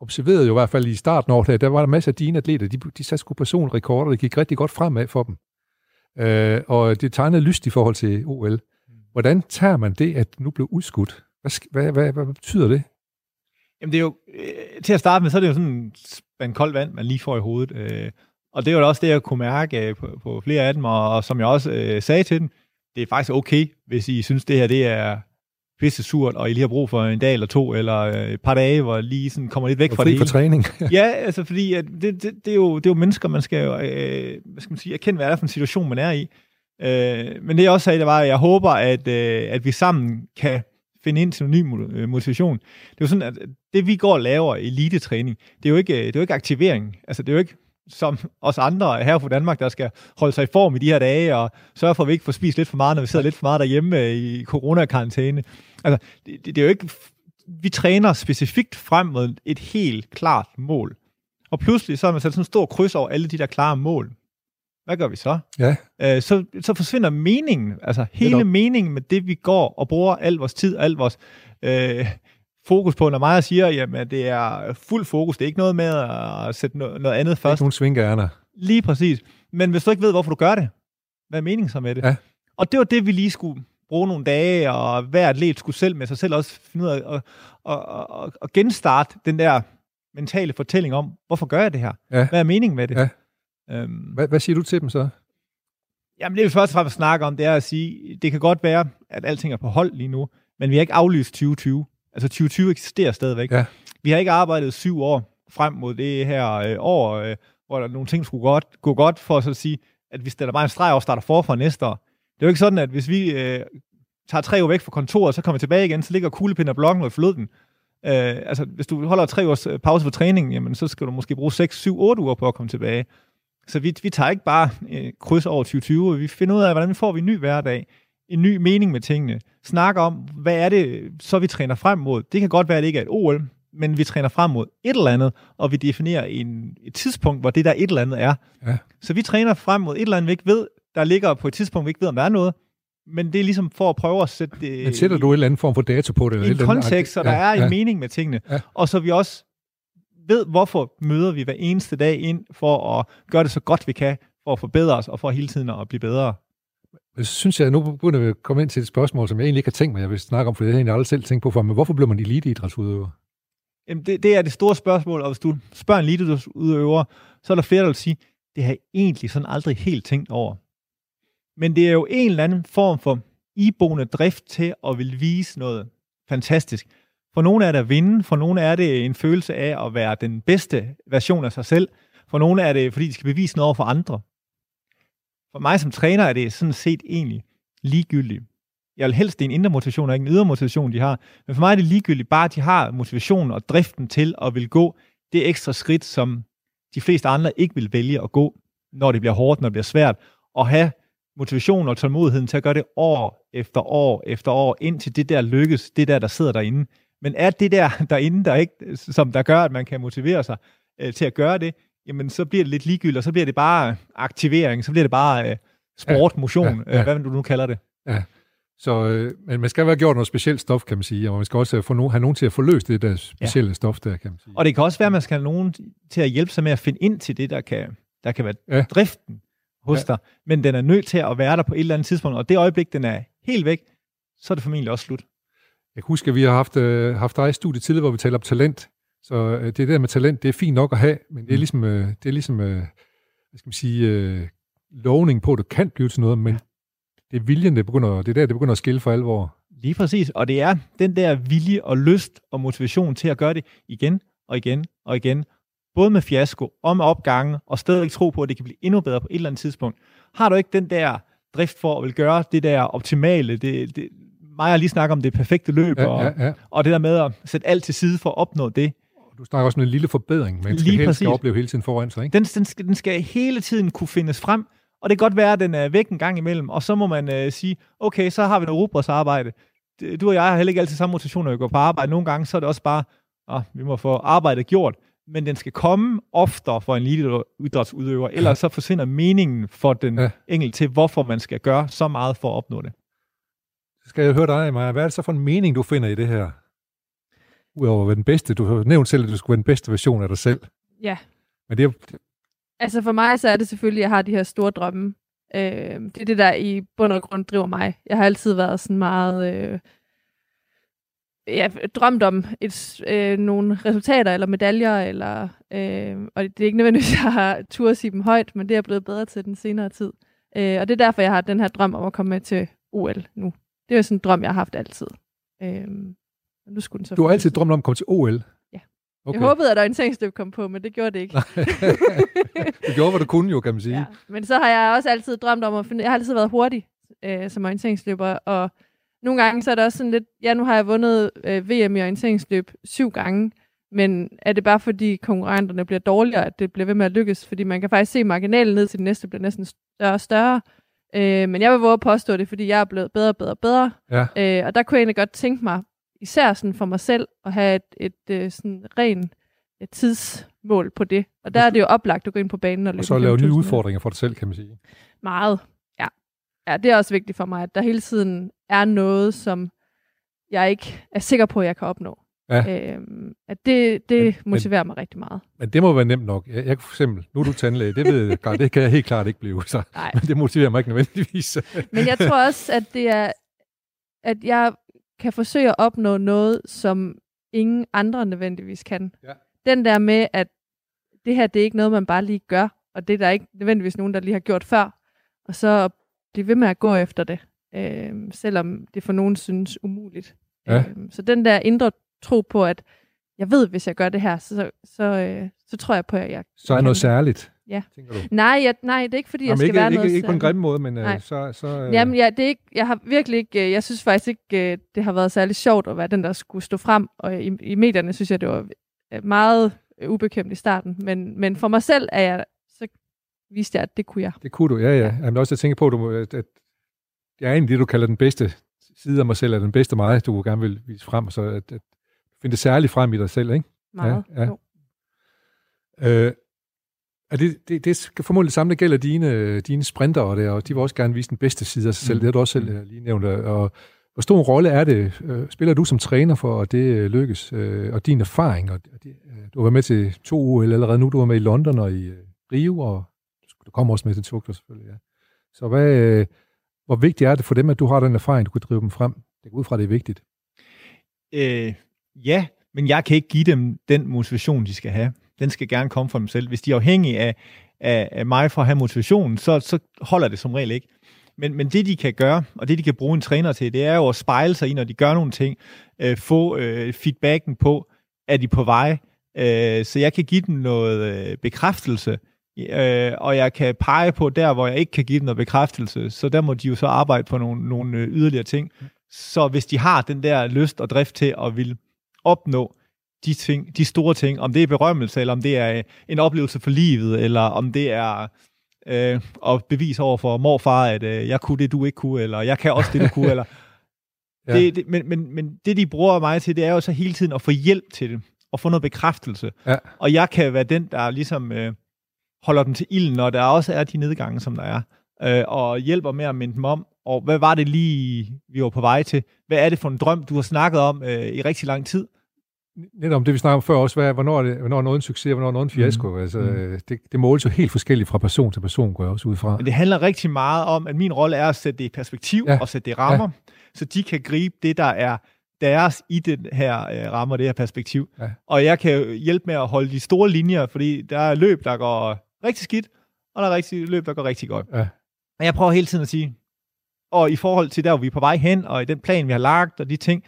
observerede jo i hvert fald i starten af året, der var der masser af dine atleter, de, de satte sgu personrekorder, det gik rigtig godt fremad for dem. Øh, og det tegnede lyst i forhold til OL. Hvordan tager man det, at nu blev udskudt? Hvad, hvad, hvad, hvad betyder det? Jamen det er jo, øh, til at starte med, så er det jo sådan en kold vand, man lige får i hovedet. Øh, og det var også det, jeg kunne mærke øh, på, på flere af dem, og, og som jeg også øh, sagde til dem, det er faktisk okay, hvis I synes, det her det er pisse surt, og I lige har brug for en dag eller to, eller øh, et par dage, hvor I lige sådan kommer lidt væk fra det for træning. ja, altså fordi at det, det, det, er jo, det er jo mennesker, man skal jo, øh, hvad skal man sige, erkende, hvad er det for en situation, man er i. Øh, men det jeg også sagde, det var, at jeg håber, at, øh, at vi sammen kan finde ind til en ny motivation. Det er jo sådan, at det vi går og laver i elitetræning, det er jo ikke, øh, det er jo ikke aktivering. Altså det er jo ikke som os andre her fra Danmark, der skal holde sig i form i de her dage, og sørge for, at vi ikke får spist lidt for meget, når vi sidder lidt for meget derhjemme øh, i coronakarantæne. Altså, det, det, det er jo ikke... Vi træner specifikt frem mod et helt klart mål. Og pludselig så har man sat sådan en stor kryds over alle de der klare mål. Hvad gør vi så? Ja. Øh, så, så forsvinder meningen, altså hele meningen med det, vi går og bruger al vores tid, al vores øh, fokus på. Når mig siger, jamen det er fuld fokus, det er ikke noget med at sætte noget, noget andet Ikke først. nogen svingærner. Lige præcis. Men hvis du ikke ved, hvorfor du gør det, hvad er meningen så med det? Ja. Og det var det, vi lige skulle bruge nogle dage, og hver atlet skulle selv med sig selv også finde ud af at, at, at, at genstarte den der mentale fortælling om, hvorfor gør jeg det her? Ja. Hvad er meningen med det? Ja. Øhm, Hvad, hvad siger du til dem så? Jamen det vi først og fremmest snakker om, det er at sige, det kan godt være, at alting er på hold lige nu, men vi har ikke aflyst 2020. Altså 2020 eksisterer stadigvæk. Ja. Vi har ikke arbejdet syv år frem mod det her øh, år, øh, hvor der nogle ting skulle godt, gå godt, for så at sige, at vi stiller bare en streg og starter forfra næste år. Det er jo ikke sådan, at hvis vi øh, tager tre uger væk fra kontoret, så kommer vi tilbage igen, så ligger kuglepind og blokken og forlod den. Øh, altså, hvis du holder tre ugers øh, pause for træningen, jamen, så skal du måske bruge 6, 7, 8 uger på at komme tilbage. Så vi, vi tager ikke bare øh, kryds over 2020, vi finder ud af, hvordan vi får vi en ny hverdag, en ny mening med tingene, snakker om, hvad er det, så vi træner frem mod. Det kan godt være, at det ikke er et OL, men vi træner frem mod et eller andet, og vi definerer en, et tidspunkt, hvor det der et eller andet er. Ja. Så vi træner frem mod et eller andet, vi ikke ved, der ligger på et tidspunkt, vi ikke ved, om der er noget, men det er ligesom for at prøve at sætte det Men sætter du en eller anden form for dato på det? eller i en kontekst, så der ja, er en ja. mening med tingene. Ja. Og så vi også ved, hvorfor møder vi hver eneste dag ind for at gøre det så godt vi kan, for at forbedre os og for hele tiden at blive bedre. Så synes jeg, nu begynder vi at komme ind til et spørgsmål, som jeg egentlig ikke har tænkt mig, jeg vil snakke om, for det har jeg egentlig aldrig selv tænkt på før, men hvorfor bliver man eliteidrætsudøver? Jamen, det, det er det store spørgsmål, og hvis du spørger en eliteudøver, så er der flere, der vil sige, det har jeg egentlig sådan aldrig helt tænkt over. Men det er jo en eller anden form for iboende drift til at vil vise noget fantastisk. For nogle er det at vinde, for nogle er det en følelse af at være den bedste version af sig selv, for nogle er det, fordi de skal bevise noget over for andre. For mig som træner er det sådan set egentlig ligegyldigt. Jeg vil helst, det er en indre motivation og ikke en ydre motivation, de har. Men for mig er det ligegyldigt, bare at de har motivationen og driften til at vil gå det ekstra skridt, som de fleste andre ikke vil vælge at gå, når det bliver hårdt, når det bliver svært, og have motivationen og tålmodigheden til at gøre det år efter år efter år, indtil det der lykkes, det der, der sidder derinde. Men er det der derinde, der ikke, som der gør, at man kan motivere sig øh, til at gøre det, jamen så bliver det lidt ligegyldigt, og så bliver det bare aktivering, så bliver det bare øh, sport, motion, ja, ja, ja. Øh, hvad du nu kalder det. Så øh, men man skal være gjort noget specielt stof, kan man sige, og man skal også øh, få no- have nogen til at få løst det der specielle ja. stof der, kan man sige. Og det kan også være, at man skal have nogen til at hjælpe sig med at finde ind til det, der kan, der kan være Ja. ja. driften hos Ja. ja. dig. Men den er nødt til at være der på et eller andet tidspunkt, og det øjeblik, den er helt væk, så er det formentlig også slut. Jeg kan huske, at vi har haft, øh, haft dig i studiet tidligere, hvor vi taler om talent. Så øh, det der med talent, det er fint nok at have, men det er ligesom, øh, det er ligesom øh, hvad skal man sige, øh, lovning på, at du kan blive til noget, men det er viljen, det, begynder, det er der, det begynder at skille for alvor. Lige præcis. Og det er den der vilje og lyst og motivation til at gøre det igen og igen og igen. Både med fiasko og med opgange, og stadigvæk tro på, at det kan blive endnu bedre på et eller andet tidspunkt. Har du ikke den der drift for at vil gøre det der optimale, det, det, mig har lige snakket om det perfekte løb, Ja, og, ja, ja. og det der med at sætte alt til side for at opnå det, Du snakker også om en lille forbedring, man skal helst skal opleve hele tiden foran sig, ikke? den, den, skal, den skal hele tiden kunne findes frem, og det kan godt være, at den er væk en gang imellem, og så må man øh, sige, okay, så har vi noget rugbrødsarbejde. Det- Du og jeg har heller ikke altid samme motivation, når vi går på arbejde. Nogle gange, så er det også bare, ah, vi må få arbejdet gjort, men den skal komme oftere for en lille idrætsudøver, ellers så forsvinder meningen for den ja. enkelte til, hvorfor man skal gøre så meget for at opnå det. Skal jeg høre dig, Maja. Hvad er det så for en mening, du finder i det her? Udover at være den bedste. Du har nævnt selv, at du skulle være den bedste version af dig selv. Ja. Men det er, Altså for mig, så er det selvfølgelig, at jeg har de her store drømme. Øh, det er det, der i bund og grund driver mig. Jeg har altid været sådan meget... Øh, ja, drømt om et, øh, nogle resultater eller medaljer, eller, øh, og det er ikke nødvendigvis, at jeg har tur at sige dem højt, men det er jeg blevet bedre til den senere tid. Øh, og det er derfor, jeg har den her drøm om at komme med til OL nu. Det er jo sådan en drøm, jeg har haft altid. Øh, og nu skulle den så du har altid drømt om at komme til OL? Ja. Okay. Jeg håbede, at orienteringsløb kom på, men det gjorde det ikke. du gjorde, hvad du kunne jo, kan man sige. Ja. Men så har jeg også altid drømt om at finde... Jeg har altid været hurtig øh, som orienteringsløber, og nogle gange så er det også sådan lidt, ja, nu har jeg vundet øh, VM i orienteringsløb syv gange, men er det bare fordi konkurrenterne bliver dårligere, at det bliver ved med at lykkes? Fordi man kan faktisk se marginalen ned til det næste bliver næsten større og større. Øh, men jeg vil våge at påstå det, fordi jeg er blevet bedre og bedre og bedre. Ja. Øh, og der kunne jeg egentlig godt tænke mig, især sådan for mig selv, at have et, et, et sådan ren et tidsmål på det. Og der er det jo oplagt at gå ind på banen og løbe Og så lave nye 5.000 udfordringer for dig selv, kan man sige. Meget, ja. Ja, det er også vigtigt for mig, at der hele tiden er noget, som jeg ikke er sikker på, at jeg kan opnå. Ja. Øhm, at det, det Men- motiverer mig rigtig meget. Men det må være nemt nok. Jeg, jeg for eksempel, nu er du tandlæge, det ved jeg det kan jeg helt klart ikke blive. Så. Nej. Men det motiverer mig ikke nødvendigvis. Men jeg tror også, at det er, at jeg kan forsøge at opnå noget, som ingen andre nødvendigvis kan. Ja. Den der med, at det her, det er ikke noget, man bare lige gør, og det er der ikke nødvendigvis nogen, der lige har gjort før, og så blive ved med at gå efter det, øh, selvom det for nogen synes umuligt. Ja. Øh, så den der indre tro på, at jeg ved, hvis jeg gør det her, så, så, så, øh, så tror jeg på, at jeg Så er kan noget særligt, Ja. tænker du. Nej, jeg, nej, det er ikke, fordi jeg Jamen, skal ikke, være ikke, noget ikke på en grim måde, men Nej. øh, så... så øh, Jamen, ja, det er ikke, jeg har virkelig ikke, øh, jeg synes faktisk ikke, øh, det har været særlig sjovt at være den, der skulle stå frem, og i, i medierne synes jeg, det var meget ubekvemt i starten, men, men for mig selv er jeg, så viste jeg, at det kunne jeg. Det kunne du, ja, ja. Jamen, også jeg tænker på, at, du, at, at jeg er egentlig det, du kalder den bedste side af mig selv, er den bedste mig, du gerne vil vise frem, og så at, at finde det særligt frem i dig selv, ikke? Meget. Ja, ja. Jo. Øh, er det, det, det skal formodentlig samme, der gælder dine, dine sprinter, og, det, og de vil også gerne vise den bedste side af sig selv. Mm. Det har du også selv øh, lige nævnt. Og hvor stor en rolle er det, øh, spiller du som træner for, at det øh, lykkes, og din erfaring? Og, det, du har været med til to OL allerede nu, du var med i London og i Rio, og du kommer også med til Tokyo selvfølgelig, ja. Så hvad, hvor vigtigt er det for dem, at du har den erfaring, du kan drive dem frem? Det går ud fra, at det er vigtigt. Øh, ja, men jeg kan ikke give dem den motivation, de skal have. Den skal gerne komme fra dem selv. Hvis de er afhængige af, af, af mig for at have motivationen, så, så holder det som regel ikke. Men, men det, de kan gøre, og det, de kan bruge en træner til, det er jo at spejle sig i, når de gør nogle ting. Øh, få øh, feedbacken på, er de på vej. Øh, så jeg kan give dem noget øh, bekræftelse, øh, og jeg kan pege på der, hvor jeg ikke kan give dem noget bekræftelse. Så der må de jo så arbejde på nogle, nogle øh, yderligere ting. Så hvis de har den der lyst og drift til at ville opnå de, ting, de store ting, om det er berømmelse, eller om det er øh, en oplevelse for livet, eller om det er øh, at bevise over for morfar, at øh, jeg kunne det, du ikke kunne, eller jeg kan også det, du kunne, eller Ja. det, det, men, men, men det, de bruger mig til, det er jo så hele tiden at få hjælp til det, og få noget bekræftelse. Ja. Og jeg kan være den, der ligesom øh, holder dem til ilden, når der også er de nedgange, som der er, øh, og hjælper med at minde dem om, og hvad var det lige, vi var på vej til? Hvad er det for en drøm, du har snakket om øh, i rigtig lang tid? Netop om det, vi snakker om før også, hvad, hvornår, er det, hvornår er noget en succes, og hvornår er noget en fiasko. Mm. Altså, Mm. det, det måles jo helt forskelligt fra person til person, går jeg også ud fra. Men det handler rigtig meget om, at min rolle er at sætte det i perspektiv Ja. og sætte det i rammer, ja. så de kan gribe det, der er deres i den her øh, rammer, det her perspektiv. Ja. Og jeg kan hjælpe med at holde de store linjer, fordi der er løb, der går rigtig skidt, og der er rigtig løb, der går rigtig godt. Ja. Og jeg prøver hele tiden at sige, og i forhold til der, hvor vi er på vej hen, og i den plan, vi har lagt, og de ting,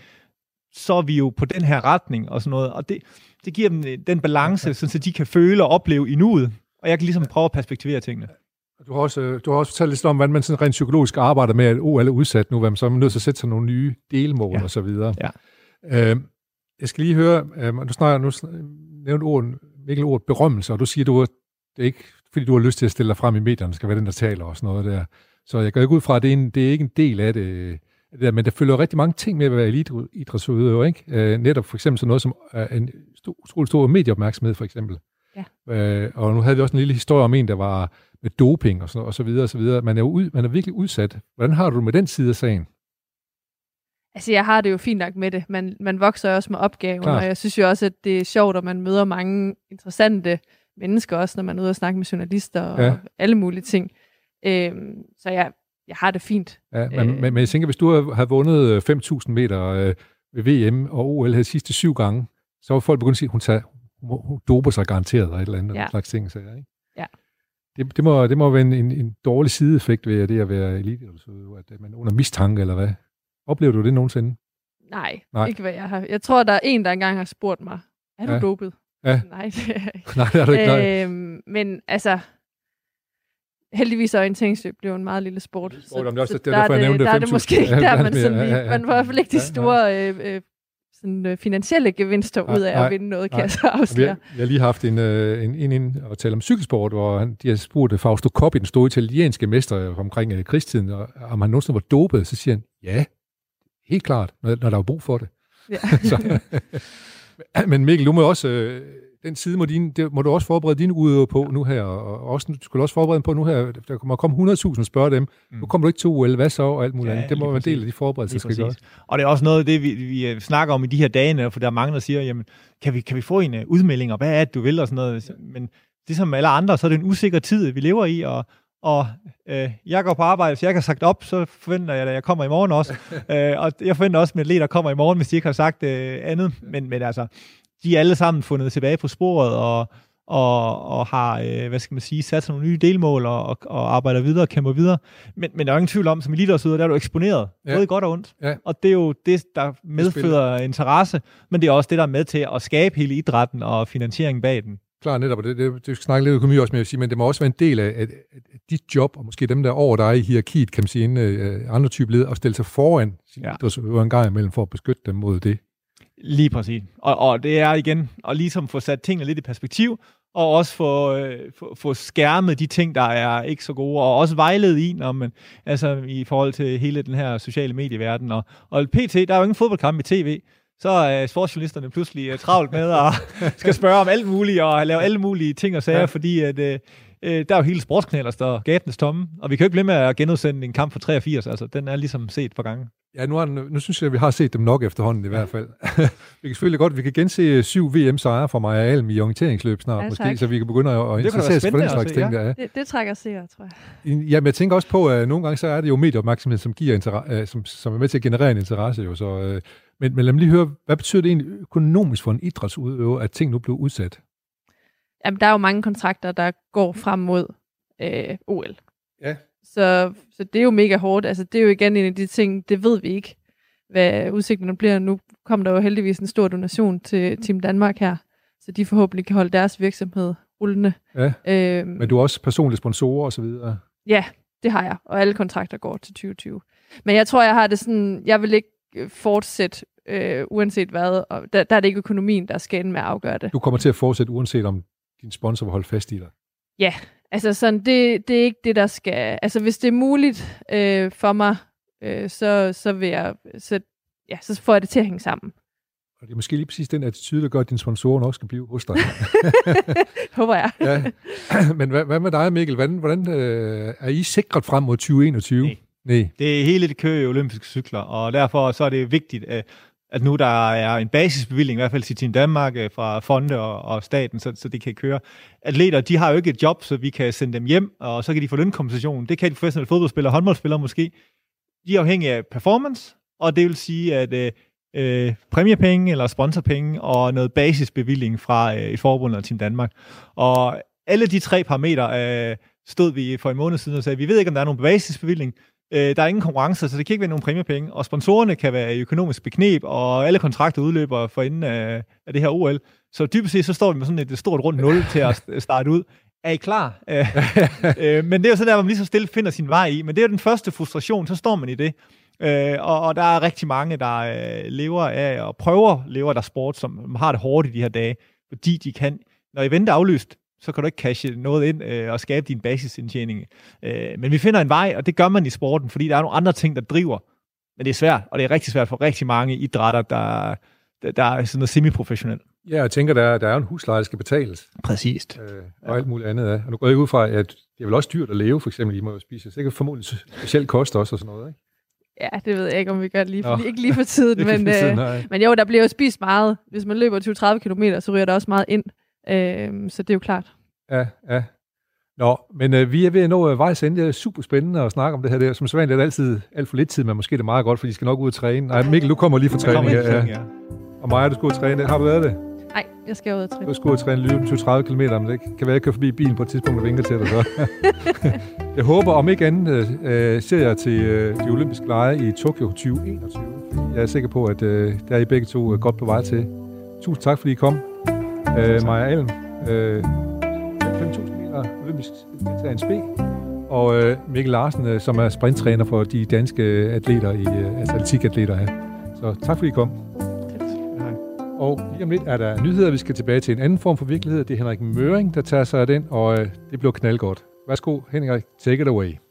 så er vi jo på den her retning og sådan noget. Og det, det giver dem øh, den balance, så de kan føle og opleve i nuet. Og jeg kan ligesom prøve at perspektivere tingene. Du har, også, øh, du har også fortalt lidt om, hvordan man sådan rent psykologisk arbejder med, at OL er udsat nu, hvad man så er nødt til at sætte sig nogle nye delmål Ja. og så videre. Ja. Øh, jeg skal lige høre, øh, du snakker, nu nævnte Mikkel ordet berømmelse, og du siger, du er, det er ikke, fordi du har lyst til at stille dig frem i medierne, skal være den, der taler og sådan noget der. Så jeg går ikke ud fra, at det er, en, det er ikke en del af det, det der, men der følger rigtig mange ting med at være eliteidrætsudøver, ikke? Øh, netop for eksempel sådan noget som øh, en stor, utrolig stor medieopmærksomhed, for eksempel. Ja. Øh, og nu havde vi også en lille historie om en, der var med doping og, sådan, og så videre og så videre. Man er, jo ud, man er virkelig udsat. Hvordan har du med den side af sagen? Altså, jeg har det jo fint nok med det. Man, man vokser også med opgaven, Klart. og jeg synes jo også, at det er sjovt, at man møder mange interessante mennesker, også når man er ude og snakke med journalister og Ja. alle mulige ting. Øhm, så jeg, jeg har det fint. Ja, men, Øh. men, jeg tænker, hvis du havde- havde vundet øh, 5.000 meter øh, ved VM og OL havde sidste syv gange, så var folk begyndt at sige, at hun, tager, hun, doper sig garanteret og et eller andet Ja. slags ting. Så, ikke? Ja. Det, det, må, det må være en, en, en dårlig sideeffekt ved det at være eliteidrætsudøver, at man er under mistanke eller hvad. Oplever du det nogensinde? Nej, Nej. Nej, ikke hvad jeg har. Jeg tror, der er en, der engang har spurgt mig, er du Ja. dopet? Ja. Nej, det er jeg ikke. Nej, det er du ikke. Øh, Øhm, men altså, heldigvis er orienteringsløb blev en meget lille sport. Lille sport, det også- det er der, derfor, jeg det, nævnte der er det 5.000. måske ikke Ja, der, man, sådan, ja, lige, ja, ja. man får i hvert fald ikke de Ja, store øh, øh, sådan, øh, finansielle gevinster Nej, ud af nej, at vinde noget, kan nej. jeg så afsløre. har, vi har lige haft en, øh, en, en, en og tale om cykelsport, hvor han, de har spurgt øh, Fausto Coppi, den store italienske mester øh, omkring øh, krigstiden, og, om han nogensinde var dopet, så siger han, ja, helt klart, når, når der var brug for det. Ja. så, men Mikkel, du må også, øh, den side må, din, det, må du også forberede dine udøver på nu her, og også, du skulle også forberede dem på nu her, der kommer komme 100.000 og spørge dem, mm. nu kommer du ikke til OL, hvad så, og alt muligt Ja, andet. Det må være en del af de forberedelser, der skal gøres. Og det er også noget af det, vi, vi øh, snakker om i de her dage, for der er mange, der siger, jamen, kan vi, kan vi få en uh, udmelding, og hvad er det, du vil, og sådan noget. Men ligesom alle andre, så er det en usikker tid, vi lever i, og, og øh, jeg går på arbejde, hvis jeg ikke har sagt op, så forventer jeg, at jeg kommer i morgen også. øh, og jeg forventer også, at atleter kommer i morgen, hvis de ikke har sagt øh, andet. Men, men altså, de er alle sammen fundet tilbage på sporet, og, og, og har, øh, hvad skal man sige, sat sig nogle nye delmål, og, og, og arbejder videre og kæmper videre. Men, men der er ingen tvivl om, som eliteårsuder, der er du eksponeret, Ja. både godt og ondt. Ja. Og det er jo det, der medfører interesse, men det er også det, der er med til at skabe hele idrætten og finansieringen bag den. Klar, netop, og det, det, det skal snakke lidt økonomi også med at sige, men det må også være en del af, at, at dit job, og måske dem, der er over dig i hierarkiet, kan man sige, inden øh, andre typer led, at stille sig foran sine ja. Idrætsudøvere en gang imellem, for at beskytte dem mod det. Lige præcis. Og, og det er igen at ligesom få sat tingene lidt i perspektiv, og også få, øh, få, få skærmet de ting, der er ikke så gode, og også vejledet i, når man, altså i forhold til hele den her sociale medieverden. Og, og PT, der er jo ingen fodboldkamp i tv, så er sportsjournalisterne pludselig uh, travlt med at skal spørge om alt muligt, og lave alle mulige ting og sager, Ja. ja. fordi at, øh, øh, der er jo hele sportskanaler, der er gatenes tomme, og vi kan jo ikke blive med at genudsende en kamp fra 83, altså den er ligesom set for gange. Ja, nu, har, den- nu synes jeg, at vi har set dem nok efterhånden i hvert fald. vi kan selvfølgelig godt, vi kan gense øh, syv VM-sejre fra Maja Alm i orienteringsløb snart, Ja, måske, så vi kan begynde at, interessere os for den slags se, ting. ja. Der er. Det, det trækker seere, tror jeg. Jamen, jeg tænker også på, at nogle gange så er det jo medieopmærksomhed, som, giver inter- øh, som, som er med til at generere en interesse. Jo, så, øh, men, men lad mig lige høre, hvad betyder det egentlig økonomisk for en idrætsudøver, at ting nu bliver udsat? Jamen, der er jo mange kontrakter, der går frem mod øh, OL. Ja. Så, så det er jo mega hårdt. Altså, det er jo igen en af de ting, det ved vi ikke, hvad udsigterne bliver. Nu kom der jo heldigvis en stor donation til Team Danmark her, så de forhåbentlig kan holde deres virksomhed rullende. Ja. Øhm, Men du har også personlige sponsorer og så videre. Ja, det har jeg, og alle kontrakter går til 2020. Men jeg tror, jeg har det sådan, jeg vil ikke fortsætte, øh, uanset hvad, og der, der er det ikke økonomien, der skal ende med at afgøre det. Du kommer til at fortsætte, uanset om din sponsor vil holde fast i dig. Altså sådan, det, det er ikke det, der skal... Altså hvis det er muligt øh, for mig, øh, så, så vil jeg... Så, ja, så får jeg det til at hænge sammen. Og det er måske lige præcis den attitude, der gør, at dine sponsorer nok skal blive hos dig. Håber jeg. ja. Men hvad, hvad med dig, Mikkel? Hvordan, hvordan øh, er I sikret frem mod 2021? Nej. Nej. Det er hele det kører i olympiske cykler, og derfor så er det vigtigt, at nu der er en basisbevilling, i hvert fald til Team Danmark øh, fra fonde og, og staten, så, så det kan køre. Atleter, de har jo ikke et job, så vi kan sende dem hjem, og så kan de få lønkompensation. Det kan de professionelle fodboldspillere og håndboldspillere måske. De er afhængige af performance, og det vil sige, at øh, øh, præmiepenge eller sponsorpenge og noget basisbevilling fra øh, et forbund og Team Danmark. Og alle de tre parametre øh, stod vi for en måned siden og sagde, vi ved ikke, om der er nogen basisbevilling, Øh, der er ingen konkurrencer, så det kan ikke være nogen præmiepenge, og sponsorerne kan være i økonomisk bekneb, og alle kontrakter udløber for inden af, af det her OL. Så dybest set, så står vi med sådan et stort rundt nul til at st- starte ud. Er I klar? Øh, øh, men det er jo så der, hvor man lige så stille finder sin vej i. Men det er jo den første frustration, så står man i det. Øh, og, og der er rigtig mange, der øh, lever af, og prøver lever der sport, som har det hårdt i de her dage, fordi de kan, når event er aflyst, så kan du ikke cashe noget ind øh, og skabe din basisindtjening. Øh, men vi finder en vej, og det gør man i sporten, fordi der er nogle andre ting, der driver. Men det er svært, og det er rigtig svært for rigtig mange idrætter, der, der, der er sådan noget semi-professionelt. Ja, jeg tænker, der, er- der er en husleje, der skal betales, Præcist. øh, og alt muligt andet. Ja. Og nu går jeg ikke ud fra, at det er vel også dyrt at leve, for eksempel, I må jo spise. Sikkert formodentlig specielt kost også og sådan noget, ikke? Ja, det ved jeg ikke, om vi gør lige, Nå. for, ikke lige for tiden. Men, sige, øh, nej. men jo, der bliver jo spist meget. Hvis man løber 20-30 km, så ryger der også meget ind. Øh, så det er jo klart. Ja, ja. Nå, men øh, vi er ved at nå øh, vejs ende. Det er super spændende at snakke om det her. Det er, som sædvanligt er det altid alt for lidt tid, men måske er det meget godt, for de skal nok ud og træne. Nej, Mikkel, du kommer lige fra Der kommer træning. en Ja, ja. Og Maja, du skal ud og træne. Har du været det? Nej, jeg skal ud og træne. Du skal ud og træne løbe 20-30 km, men det kan være, at jeg kører forbi bilen på et tidspunkt og vinker til dig. Så. jeg håber, om ikke andet, øh, ser jeg til øh, de olympiske lege i Tokyo 2021. Jeg er sikker på, at øh, der er I begge to øh, godt på vej til. Tusind tak, fordi I kom. Øh, Maja Alm, øh, 5.000 meter olympisk deltager en spe. og øh, Mikkel Larsen, øh, som er sprinttræner for de danske atleter, i, øh, altså atletikatleter her. Så tak fordi I kom. Og lige om lidt er der nyheder, vi skal tilbage til en anden form for virkelighed. Det er Henrik Møring, der tager sig af den, og øh, det bliver knaldgodt. Værsgo, Henrik, take it away.